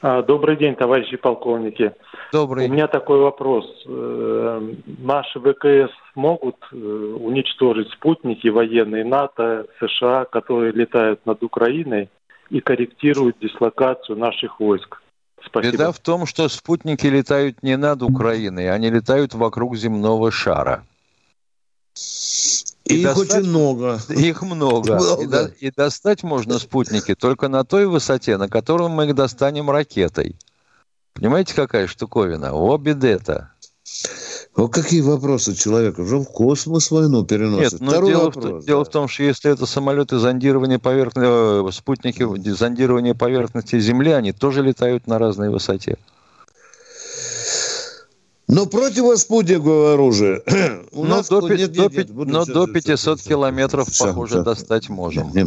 А, добрый день, товарищи полковники. Добрый. У меня такой вопрос. Э, наши ВКС могут э, уничтожить спутники военные НАТО, США, которые летают над Украиной и корректируют дислокацию наших войск? Спасибо. Беда в том, что спутники летают не над Украиной, они летают вокруг земного шара. И их достать, очень много. Их много. много. И, до, и достать можно спутники только на той высоте, на которой мы их достанем ракетой. Понимаете, какая штуковина? О, бедета. Вот какие вопросы человек уже в космос войну переносит. Нет, но ну, дело, вопрос, в, да. дело в том, что если это самолеты зондирования поверхности, э, спутники зондирования поверхности Земли, они тоже летают на разной высоте. Но противоспутниковое оружие у но нас до, нет, до, нет, нет, но до 500 все, километров, все, похоже, все. достать можем. Не,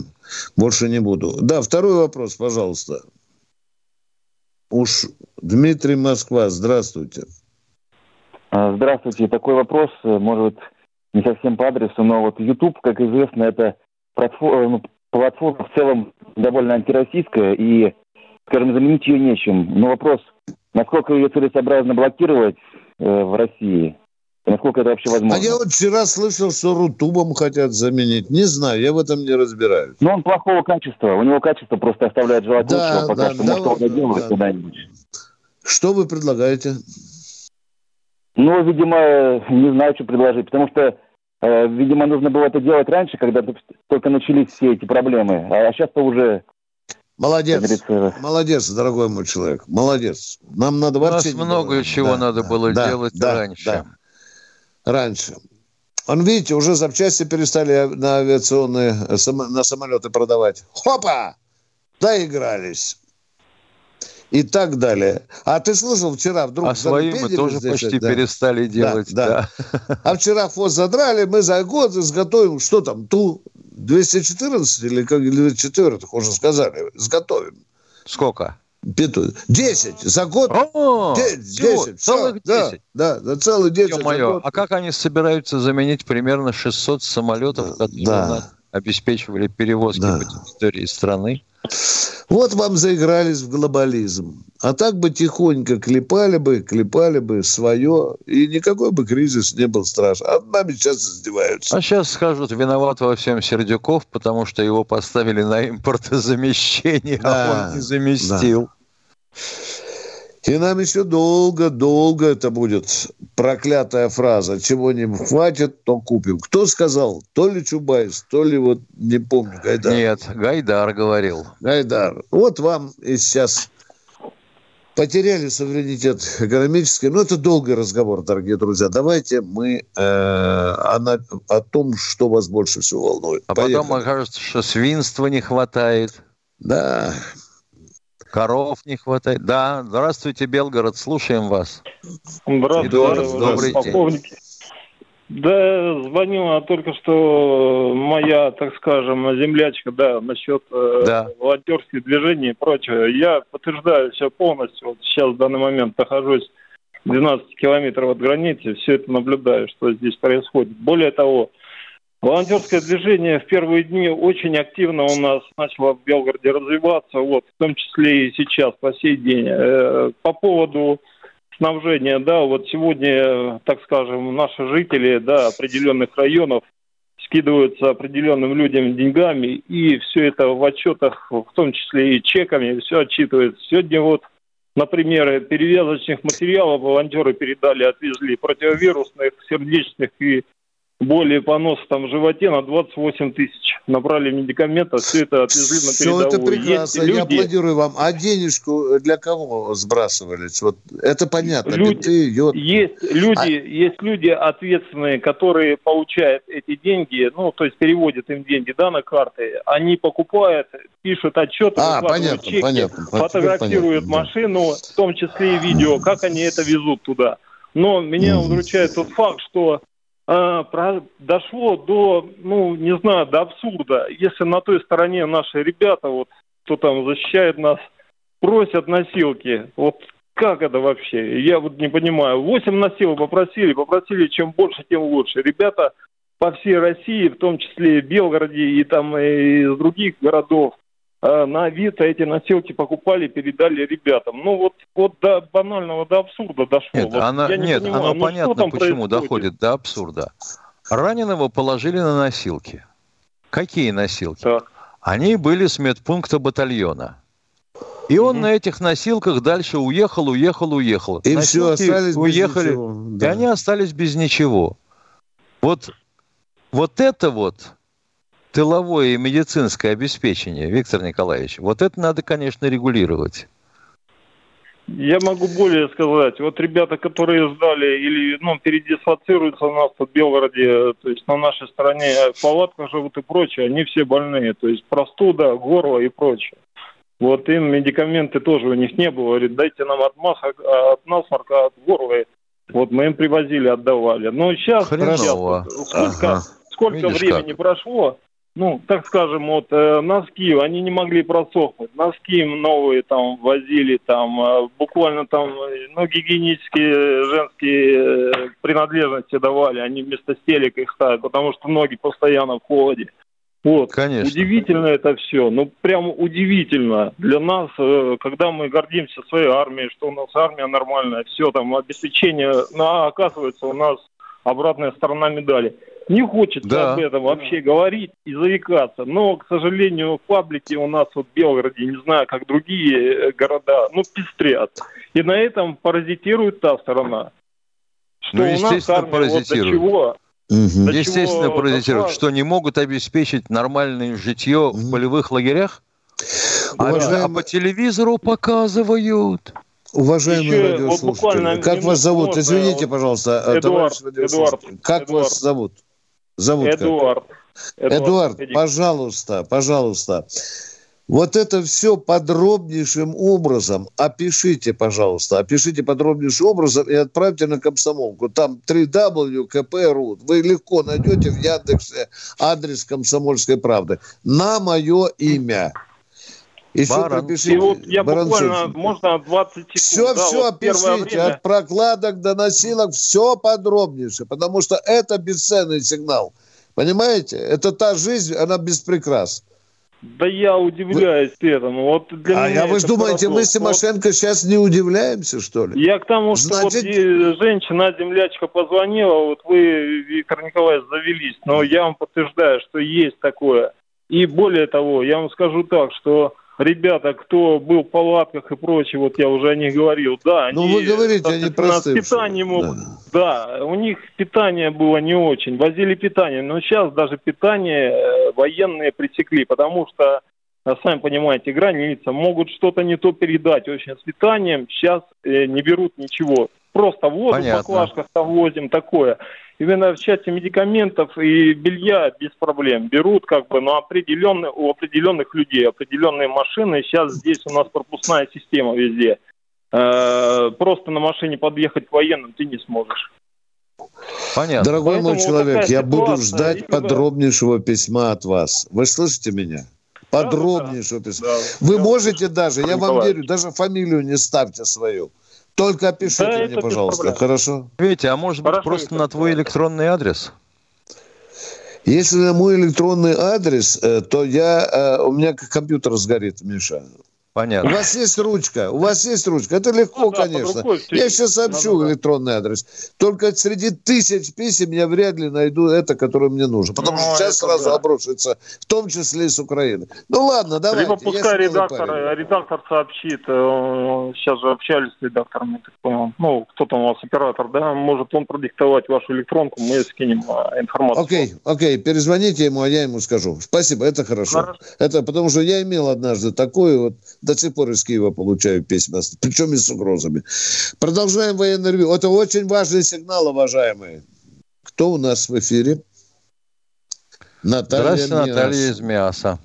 больше не буду. Да, второй вопрос, пожалуйста. Уж Дмитрий Москва, здравствуйте. А, здравствуйте. Такой вопрос, э, может не совсем по адресу, но вот YouTube, как известно, это платформа, ну, платформа в целом довольно антироссийская, и, скажем, заменить ее нечем. Но вопрос, насколько ее целесообразно блокировать, Э, в России. Насколько это вообще возможно? А я вот вчера слышал, что Рутубом хотят заменить. Не знаю, я в этом не разбираюсь. Но он плохого качества. У него качество просто оставляет желать да, лучшего. Пока да, что, да, может, да, да. куда-нибудь. Что вы предлагаете? Ну, видимо, не знаю, что предложить. Потому что, э, видимо, нужно было это делать раньше, когда только начались все эти проблемы. А сейчас-то уже Молодец, молодец, дорогой мой человек, молодец. Нам надо вообще... У нас много делать. чего да, надо да, было да, делать да, раньше. Да. Раньше. Он, видите, уже запчасти перестали на авиационные, на самолеты продавать. Хопа! Доигрались. И так далее. А ты слышал, вчера вдруг... А свои мы тоже здесь, почти да. перестали делать, да, да. А вчера хвост задрали, мы за год изготовим, что там, ту 214 или как или 4 уже сказали, изготовим. Сколько? 10 за год. О, 10, целых 10. Да, да, за целых 10 мое, А как они собираются заменить примерно 600 самолетов, которые да. Обеспечивали перевозки да. по территории страны? Вот вам заигрались в глобализм. А так бы тихонько клепали бы, клепали бы свое, и никакой бы кризис не был страшен. А нами сейчас издеваются. А сейчас скажут, виноват во всем Сердюков, потому что его поставили на импортозамещение, а да, а он не заместил. Да. И нам еще долго-долго это будет проклятая фраза. Чего не хватит, то купим. Кто сказал? То ли Чубайс, то ли вот, не помню, Гайдар. Нет, Гайдар говорил. Гайдар. Вот вам и сейчас потеряли суверенитет экономический. Но это долгий разговор, дорогие друзья. Давайте мы э, о, о том, что вас больше всего волнует. А Поехали. потом окажется, что свинства не хватает. Да, Коров не хватает. Да, здравствуйте, Белгород, слушаем вас. Здравствуйте, Эдуард, здравствуйте. полковники. Да, звонила только что моя, так скажем, землячка, да, насчет э, да. волонтерских движений и прочего. Я подтверждаю все полностью. Вот сейчас в данный момент нахожусь 12 километров от границы, все это наблюдаю, что здесь происходит. Более того, Волонтерское движение в первые дни очень активно у нас начало в Белгороде развиваться, вот, в том числе и сейчас, по сей день. Э, по поводу снабжения, да, вот сегодня, так скажем, наши жители, да, определенных районов скидываются определенным людям деньгами, и все это в отчетах, в том числе и чеками, все отчитывается. Сегодня вот, например, перевязочных материалов волонтеры передали, отвезли противовирусных, сердечных и боли и понос там в животе на 28 тысяч. Набрали медикаментов, все это отвезли на передовую. Все это прекрасно, Есть я люди... аплодирую вам. А денежку для кого сбрасывались? Вот это понятно. Люди, Биты, йод. Есть люди, а... есть люди ответственные, которые получают эти деньги, ну, то есть переводят им деньги, да, на карты. Они покупают, пишут отчеты, а, понятно, чеки, понятно, фотографируют понятно, машину, да. в том числе и видео, как они это везут туда. Но меня удручает тот факт, что а, дошло до, ну, не знаю, до абсурда. Если на той стороне наши ребята, вот, кто там защищает нас, просят носилки, вот как это вообще? Я вот не понимаю. Восемь носилок попросили, попросили, чем больше, тем лучше. Ребята по всей России, в том числе и Белгороде и там и из других городов, на Авито эти носилки покупали, передали ребятам. Ну вот, вот до банального, до абсурда дошло. Нет, вот она, я не нет понимаю, оно ну, понятно, почему происходит? доходит до абсурда. Раненого положили на носилки. Какие носилки? Они были с медпункта батальона. И он на этих носилках дальше уехал, уехал, уехал. И Носилки все, остались без уехали, ничего, и да. они остались без ничего. Вот, вот это вот тыловое и медицинское обеспечение, Виктор Николаевич, вот это надо, конечно, регулировать. Я могу более сказать. Вот ребята, которые сдали или ну, передислоцируются у нас в Белгороде, то есть на нашей стороне в палатках живут и прочее, они все больные. То есть простуда, горло и прочее. Вот им медикаменты тоже у них не было. Говорит, дайте нам от, масок, от насморка, от горла. Вот мы им привозили, отдавали. Но сейчас, Хреново. сейчас вот сколько, Ага. сколько Видишь времени как. прошло, ну, так скажем, вот э, носки, они не могли просохнуть. Носки им новые там возили, там э, буквально там, э, ну, гигиенические э, женские э, принадлежности давали, они вместо стелек их ставят, потому что ноги постоянно в холоде. Вот. Конечно. Удивительно это все, ну прям удивительно для нас, э, когда мы гордимся своей армией, что у нас армия нормальная, все там обеспечение, ну, а оказывается у нас обратная сторона медали. Не хочется Да. об этом вообще говорить и заикаться, но, к сожалению, в паблике у нас вот в Белгороде, не знаю, как другие э, города, ну, пестрят. И на этом паразитирует та сторона. Что Ну, у нас естественно, армия вот до паразитирует. чего До Естественно, чего паразитируют. Что не могут обеспечить нормальное житье в полевых лагерях? А, Уважаемый- а по телевизору показывают. Уважаемые Еще вот радиослушатели, буквально как вас зовут? Извините, пожалуйста, Эдуард, товарищ радиослушатель. Эдуард, Как Эдуард. вас зовут? Зовут как? Эдуард. Эдуард, Эдик. пожалуйста, пожалуйста. Вот это все подробнейшим образом опишите, пожалуйста, опишите подробнейшим образом и отправьте на комсомолку. Там 3W Вы легко найдете в Яндексе адрес комсомольской правды. На мое имя. Еще Баран. пропишите. И вот я Баранцович. буквально, можно 20 секунд. Все, да, все вот время- от прокладок до носилок, все подробнейше, потому что это бесценный сигнал. Понимаете? Это та жизнь, она без прикрас. Да я удивляюсь этому. Вот для а меня я, вы же думаете, мы парадокс. с Тимошенко сейчас не удивляемся, что ли? Вот я к тому, что вот Значит- и женщина, землячка позвонила, вот вы, Виктор Николаевич, завелись, но я вам подтверждаю, что есть такое. И более того, я вам скажу так, что ребята, кто был в палатках и прочее, вот я уже о них говорил, да, они, Ну, вы говорите, они простые. питанием могут, да, у них питание было не очень, возили питание, но сейчас даже питание э, военные пресекли, потому что, э, сами понимаете, граница, могут что-то не то передать. Общем, с питанием сейчас э, не берут ничего. Просто воду Понятно. в баклажках там возим, такое. Именно в части медикаментов и белья без проблем берут как бы на определенные, у определенных людей, определенные машины. Сейчас здесь у нас пропускная система везде. Э, Просто на машине подъехать к военным ты не сможешь. Понятно. Дорогой Поэтому мой человек, я буду ждать и подробнейшего письма от вас. Вы слышите меня? Подробнейшего письма. Вы можете даже, я вам верю, даже фамилию не ставьте свою. Только опишите Да, мне, пожалуйста, проблем. хорошо? Витя, а может быть просто на твой электронный адрес? Если на мой электронный адрес, э, то я, э, у меня компьютер сгорит, Миша. Понятно. У вас есть ручка, у вас есть ручка. Это легко, Ну да, конечно. рукой Я сейчас сообщу электронный адрес. Только среди тысяч писем я вряд ли найду это, которое мне нужно. Потому Ну, что сейчас сразу да. обрушится, в том числе и с Украины. Ну ладно, давайте. Либо пускай редактор, парень. э, редактор сообщит, э, сейчас же общались с редактором, я так понял. Ну, кто там у вас, оператор, да? Может он продиктовать вашу электронку, мы скинем э, информацию. Окей, окей, перезвоните ему, а я ему скажу. Спасибо, это хорошо. Это потому что я имел однажды такое, вот до сих пор из Киева получаю письма, причем и с угрозами. Продолжаем военное ревю. Это очень важный сигнал, уважаемые. Кто у нас в эфире? Наталья Здравствуйте, Наталья Миас. из Мяса.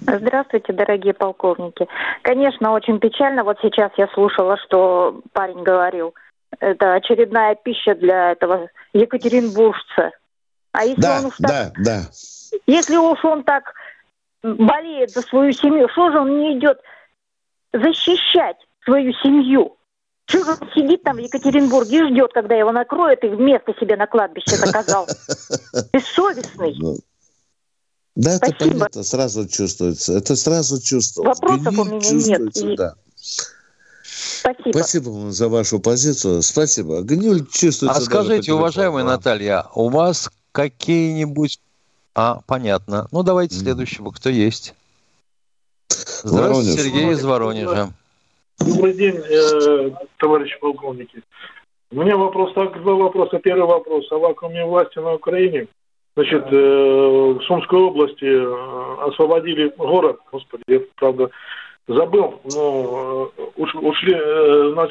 Здравствуйте, дорогие полковники. Конечно, очень печально. Вот сейчас я слушала, что парень говорил. Это очередная пища для этого екатеринбуржца. А если Да, он уж так, да, да. если уж он так болеет за свою семью, что же он не идет защищать свою семью. Чего он сидит там в Екатеринбурге и ждет, когда его накроют и вместо себе на кладбище заказал? Бессовестный. Ну, да, Спасибо. это понятно, сразу чувствуется. Это сразу чувствуется. Вопросов у меня нет. Да. Спасибо. Спасибо вам за вашу позицию. Спасибо. Гниль чувствуется. А скажите, уважаемая Наталья, у вас какие-нибудь... А, понятно. Ну, давайте следующего. Кто есть? Здравствуйте, Воронеж. Сергей из Воронежа. Добрый день, э, товарищи полковники. У меня вопрос, так, два вопроса. Первый вопрос о вакууме власти на Украине. Значит, э, в Сумской области э, освободили город, господи, я, правда, забыл, но ушли,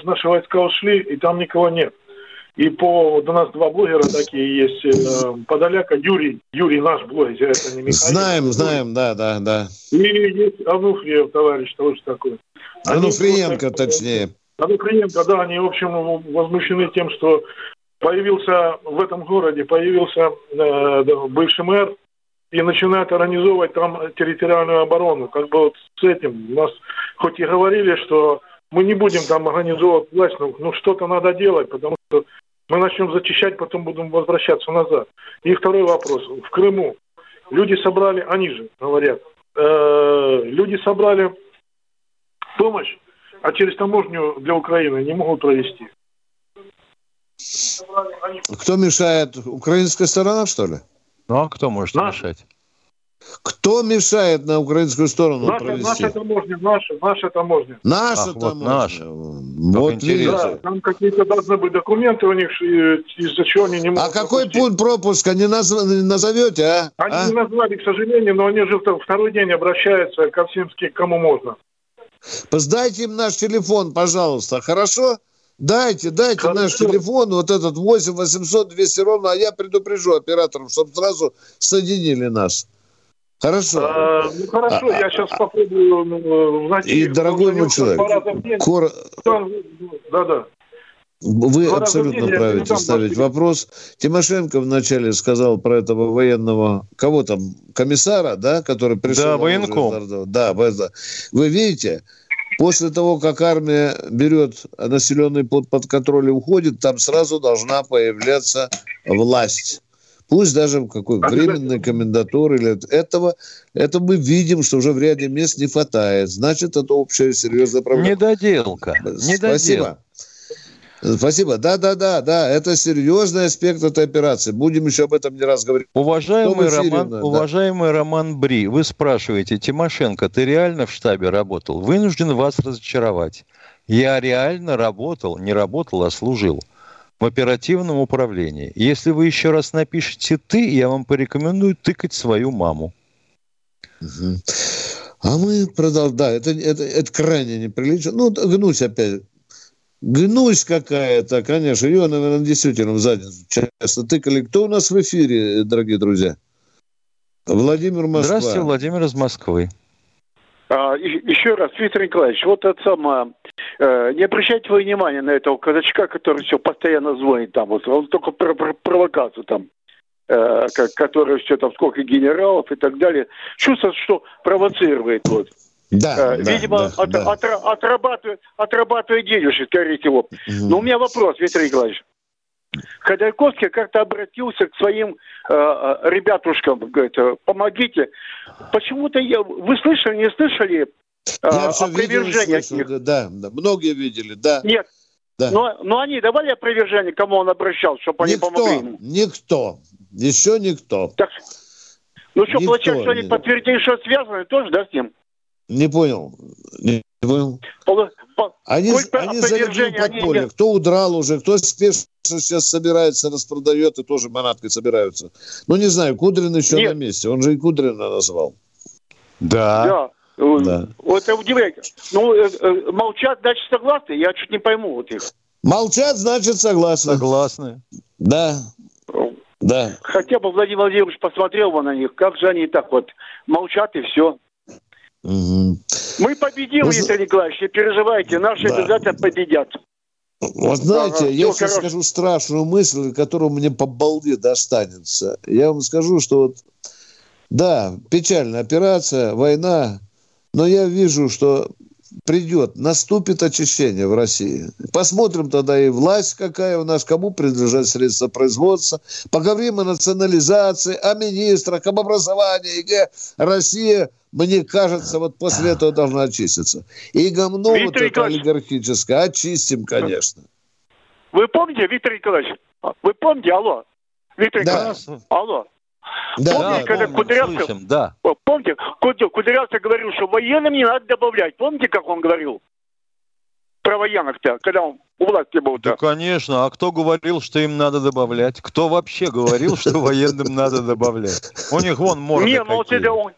наши войска ушли, и там никого нет. И по до нас два блогера такие есть. Э, Подоляка Юрий, Юрий наш блогер, это не Михаил. Знаем, знаем, да, да, да. И есть Ануфриев, товарищ, тоже такой. Ануфриенко, они, точнее. Ануфриенко, да, они, в общем, возмущены тем, что появился в этом городе, появился э, бывший мэр и начинает организовывать там территориальную оборону. Как бы вот с этим у нас хоть и говорили, что мы не будем там организовывать власть, но ну, что-то надо делать, потому что мы начнем зачищать, потом будем возвращаться назад. И второй вопрос. В Крыму люди собрали, они же говорят, э, люди собрали помощь, а через таможню для Украины не могут провести. Кто мешает? Украинская сторона, что ли? Ну, а кто может Наш. мешать? Кто мешает на украинскую сторону наша, провести? Наша таможня, наша, наша таможня. Наша Ах, таможня. Вот наша. Вот интересно. Да, там какие-то должны быть документы у них, из-за чего они не могут... А какой пропустить. пункт пропуска не, наз... не назовете, а? Они а? не назвали, к сожалению, но они же второй день обращаются ко всем, кому можно. Сдайте им наш телефон, пожалуйста, хорошо? Дайте, дайте Хорошо. наш телефон, вот этот 8 800 200 ровно, а я предупрежу операторов, чтобы сразу соединили нас. Хорошо. А, ну хорошо, а, я сейчас попробую ну, найти. И, дорогой мой человек, кор... да-да. Вы Два абсолютно правильно ставить вопрос. Тимошенко вначале сказал про этого военного, кого там, комиссара, да, который пришел. Да, военком. Да, вы видите, после того, как армия берет населенный под, под контроль и уходит, там сразу должна появляться власть пусть даже какой временной комендатуры или этого, это мы видим, что уже в ряде мест не хватает. Значит, это общая серьезная проблема. Недоделка. Спасибо. Спасибо. Да, да, да, да. Это серьезный аспект этой операции. Будем еще об этом не раз говорить. Уважаемый, Роман, да. уважаемый Роман Бри, вы спрашиваете, Тимошенко, ты реально в штабе работал? Вынужден вас разочаровать. Я реально работал, не работал, а служил в оперативном управлении. Если вы еще раз напишете «ты», я вам порекомендую тыкать свою маму. Угу. А мы продолжаем. Да, это, это, это крайне неприлично. Ну, гнусь опять. Гнусь какая-то, конечно. Ее, наверное, действительно в задницу часто тыкали. Кто у нас в эфире, дорогие друзья? Владимир Москва. Здравствуйте, Владимир из Москвы. А, еще раз, Виктор Николаевич, вот это самое, э, не обращайте вы внимания на этого казачка, который все постоянно звонит там, вот, он только про, про провокацию там, э, который все там, сколько генералов и так далее. Чувствуется, что провоцирует вот. Да, э, Видимо, да, от, да. От, отрабатывает, отрабатывает денежки, скорее всего. Угу. Но у меня вопрос, Виктор Николаевич. Ходорковский как-то обратился к своим э, э ребятушкам, говорит, помогите. Почему-то я, вы слышали, не слышали э, я опровержение видел, слышал, да, да, многие видели, да. Нет, да. Но, но они давали опровержение, кому он обращался, чтобы никто, они помогли ему? Никто, еще никто. Так, ну что, никто, получается, что они подтвердили, что связаны тоже, да, с ним? Не понял. Не понял. Они, они залегли подполье. Кто удрал уже, кто спешно сейчас собирается, распродает и тоже манаткой собираются. Ну, не знаю, Кудрин еще Нет. на месте. Он же и Кудрина назвал. Да. Да. Да. Вот это удивляет. Ну, э, э, молчат, значит, согласны? Я чуть не пойму вот их. Молчат, значит, согласны. Согласны. Да. Да. Хотя бы Владимир Владимирович посмотрел бы на них. Как же они так вот молчат и все. Угу. Мы победим, Вы... Виктор Николаевич, не переживайте, наши да. обязательно победят. Вот знаете, ага, я сейчас скажу страшную мысль, которую мне по балде достанется. Я вам скажу, что вот, да, печальная операция, война, но я вижу, что придет, наступит очищение в России. Посмотрим тогда и власть какая у нас, кому принадлежат средства производства. Поговорим о национализации, о министрах, об образовании, где Россия, мне кажется, вот после этого должна очиститься. И говно Виктор вот это олигархическое очистим, конечно. Вы помните, Виктор Николаевич, вы помните, алло, Виктор да. Николаевич, алло, да, помните, да, когда помним, Кудрявцев, слышим, да. помните, Кудрявцев говорил, что военным не надо добавлять. Помните, как он говорил? Про военных-то, когда он у власти был. -то. Да, конечно. А кто говорил, что им надо добавлять? Кто вообще говорил, что военным надо добавлять? У них вон морды Не, ну вот это он,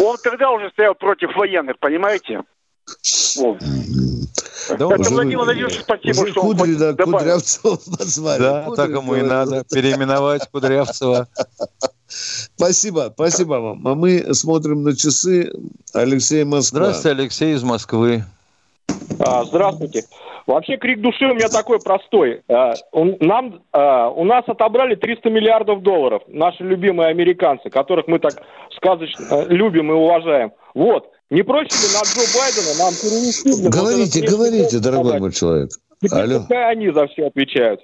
он тогда уже стоял против военных, понимаете? Вот. Да это Владимир Владимирович, спасибо, что Кудри, да, Кудрявцева назвали. Да, Кудри, так ему и надо переименовать Кудрявцева. Спасибо, спасибо вам. А мы смотрим на часы. Алексей Москва. Здравствуйте, Алексей из Москвы. А, здравствуйте. Вообще крик души у меня такой простой. А, нам, а, у нас отобрали 300 миллиардов долларов, наши любимые американцы, которых мы так сказочно любим и уважаем. Вот. Не проще ли на Джо Байдена нам перенести... Говорите, вот говорите, дорогой мой человек. Алло. Пускай они за все отвечают.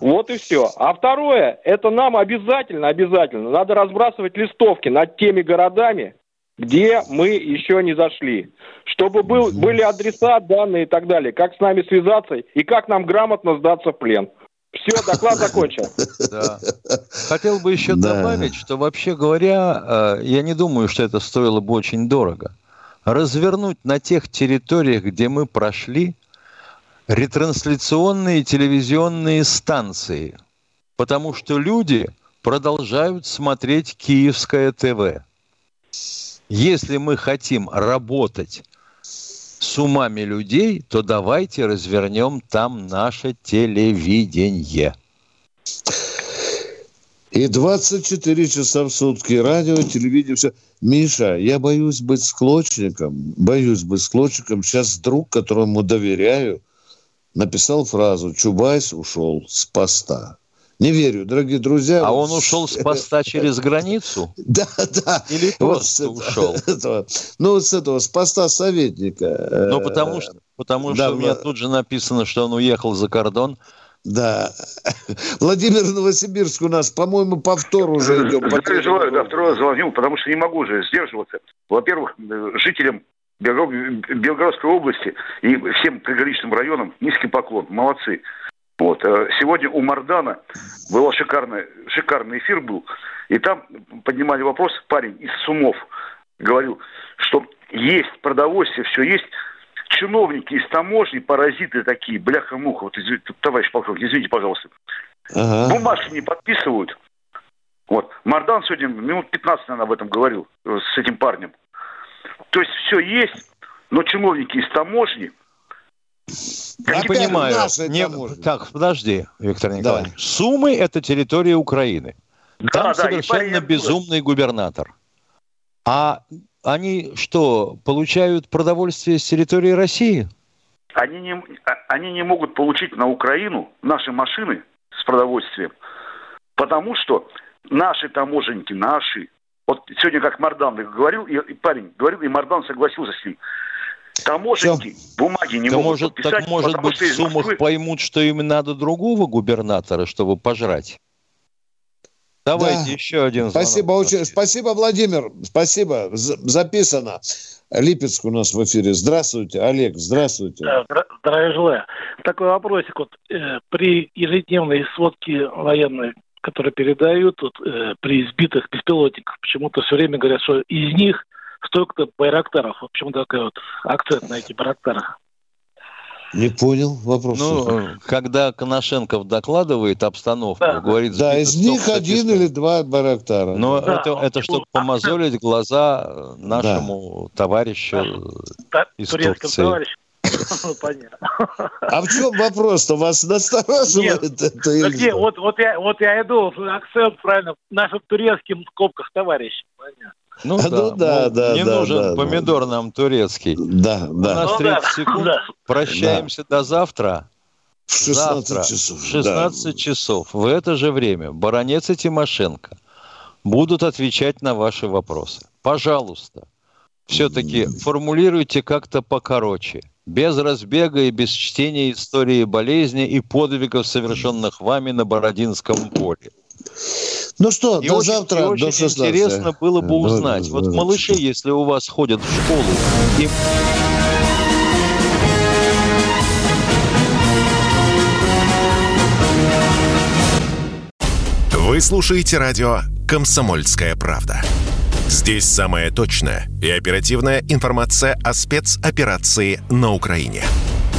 Вот и все. А второе, это нам обязательно, обязательно, надо разбрасывать листовки над теми городами, где мы еще не зашли. Чтобы был, были адреса, данные и так далее. Как с нами связаться и как нам грамотно сдаться в плен. Все, доклад закончен. Да. Хотел бы еще да. добавить, что вообще говоря, э, я не думаю, что это стоило бы очень дорого. Развернуть на тех территориях, где мы прошли, ретрансляционные телевизионные станции, потому что люди продолжают смотреть Киевское ТВ. Если мы хотим работать с умами людей, то давайте развернем там наше телевидение. И 24 часа в сутки радио, телевидение, все. Миша, я боюсь быть склочником, боюсь быть склочником. Сейчас друг, которому доверяю, написал фразу «Чубайс ушел с поста». Не верю, дорогие друзья. А он ушел с поста через границу? Да, да. Или просто ушел? Ну, вот с этого, с поста советника. Ну, потому что, потому что у меня тут же написано, что он уехал за кордон. Да. Владимир Новосибирск у нас, по-моему, повтор уже идем. Я переживаю, да, второй раз звоню, потому что не могу уже сдерживаться. Во-первых, жителям Белгородской области и всем приграничным районам низкий поклон. Молодцы. Вот. Э, сегодня у Мардана был шикарный, шикарный эфир был. И там поднимали вопрос, парень из Сумов говорил, что есть продовольствие, все есть. Чиновники из таможни, паразиты такие, бляха-муха. Вот, извините, товарищ полковник, извините, пожалуйста. Ага. Бумажки не подписывают. Вот. Мардан сегодня минут 15, наверное, об этом говорил э, с этим парнем. То есть все есть, но чиновники из таможни я не понимаю. Не... Так, подожди, Виктор Николаевич. Да. Сумы – это территория Украины. Там да, совершенно безумный губернатор. А они что, получают продовольствие с территории России? Они не, а, они не могут получить на Украину наши машины с продовольствием, потому что наши таможенники, наши, вот сегодня как Мардан говорил, и, парень говорил, и Мардан согласился с ним. Таможенники Все. бумаги не да могут может, подписать, Так может быть в Сумах Москвы... поймут, что им надо другого губернатора, чтобы пожрать? Давайте да. еще один звонок. Спасибо, очень, спасибо, Владимир. Спасибо. Записано. Липецк у нас в эфире. Здравствуйте, Олег. Здравствуйте. Здравия желаю. Такой вопросик. Вот, э, при ежедневной сводке военной которые передают вот, э, при сбитых беспилотниках. Почему-то все время говорят, что из них столько-то байрактаров. Почему такой вот акцент на этих байрактарах. Не понял вопрос. Ну, когда Коношенков докладывает обстановку, да. говорит... Да, из них один или два Барактара. Но да. это, это чтобы помазолить глаза нашему да. товарищу да, из Турции. Товарищ. Понятно. А в чем вопрос-то? Вас настораживает Нет, это или где? Вот, вот, я, вот я иду, акцент правильно, нашим турецким в скобках товарищ. Понятно. Ну, а, да, ну, да, да, не да, нужен да, помидор да. нам турецкий. Да, да. У нас ну, 30 да, секунд. Да. Прощаемся да. до завтра. В 16 завтра, часов. В 16 да. часов. В это же время Баранец и Тимошенко будут отвечать на ваши вопросы. Пожалуйста, все-таки формулируйте как-то покороче. Без разбега и без чтения истории болезни и подвигов, совершенных вами на Бородинском поле. Ну что, и до очень, завтра, и очень до 16. интересно было бы узнать. Вот малыши, если у вас ходят в школу, им... Вы слушаете радио «Комсомольская правда». Здесь самая точная и оперативная информация о спецоперации на Украине.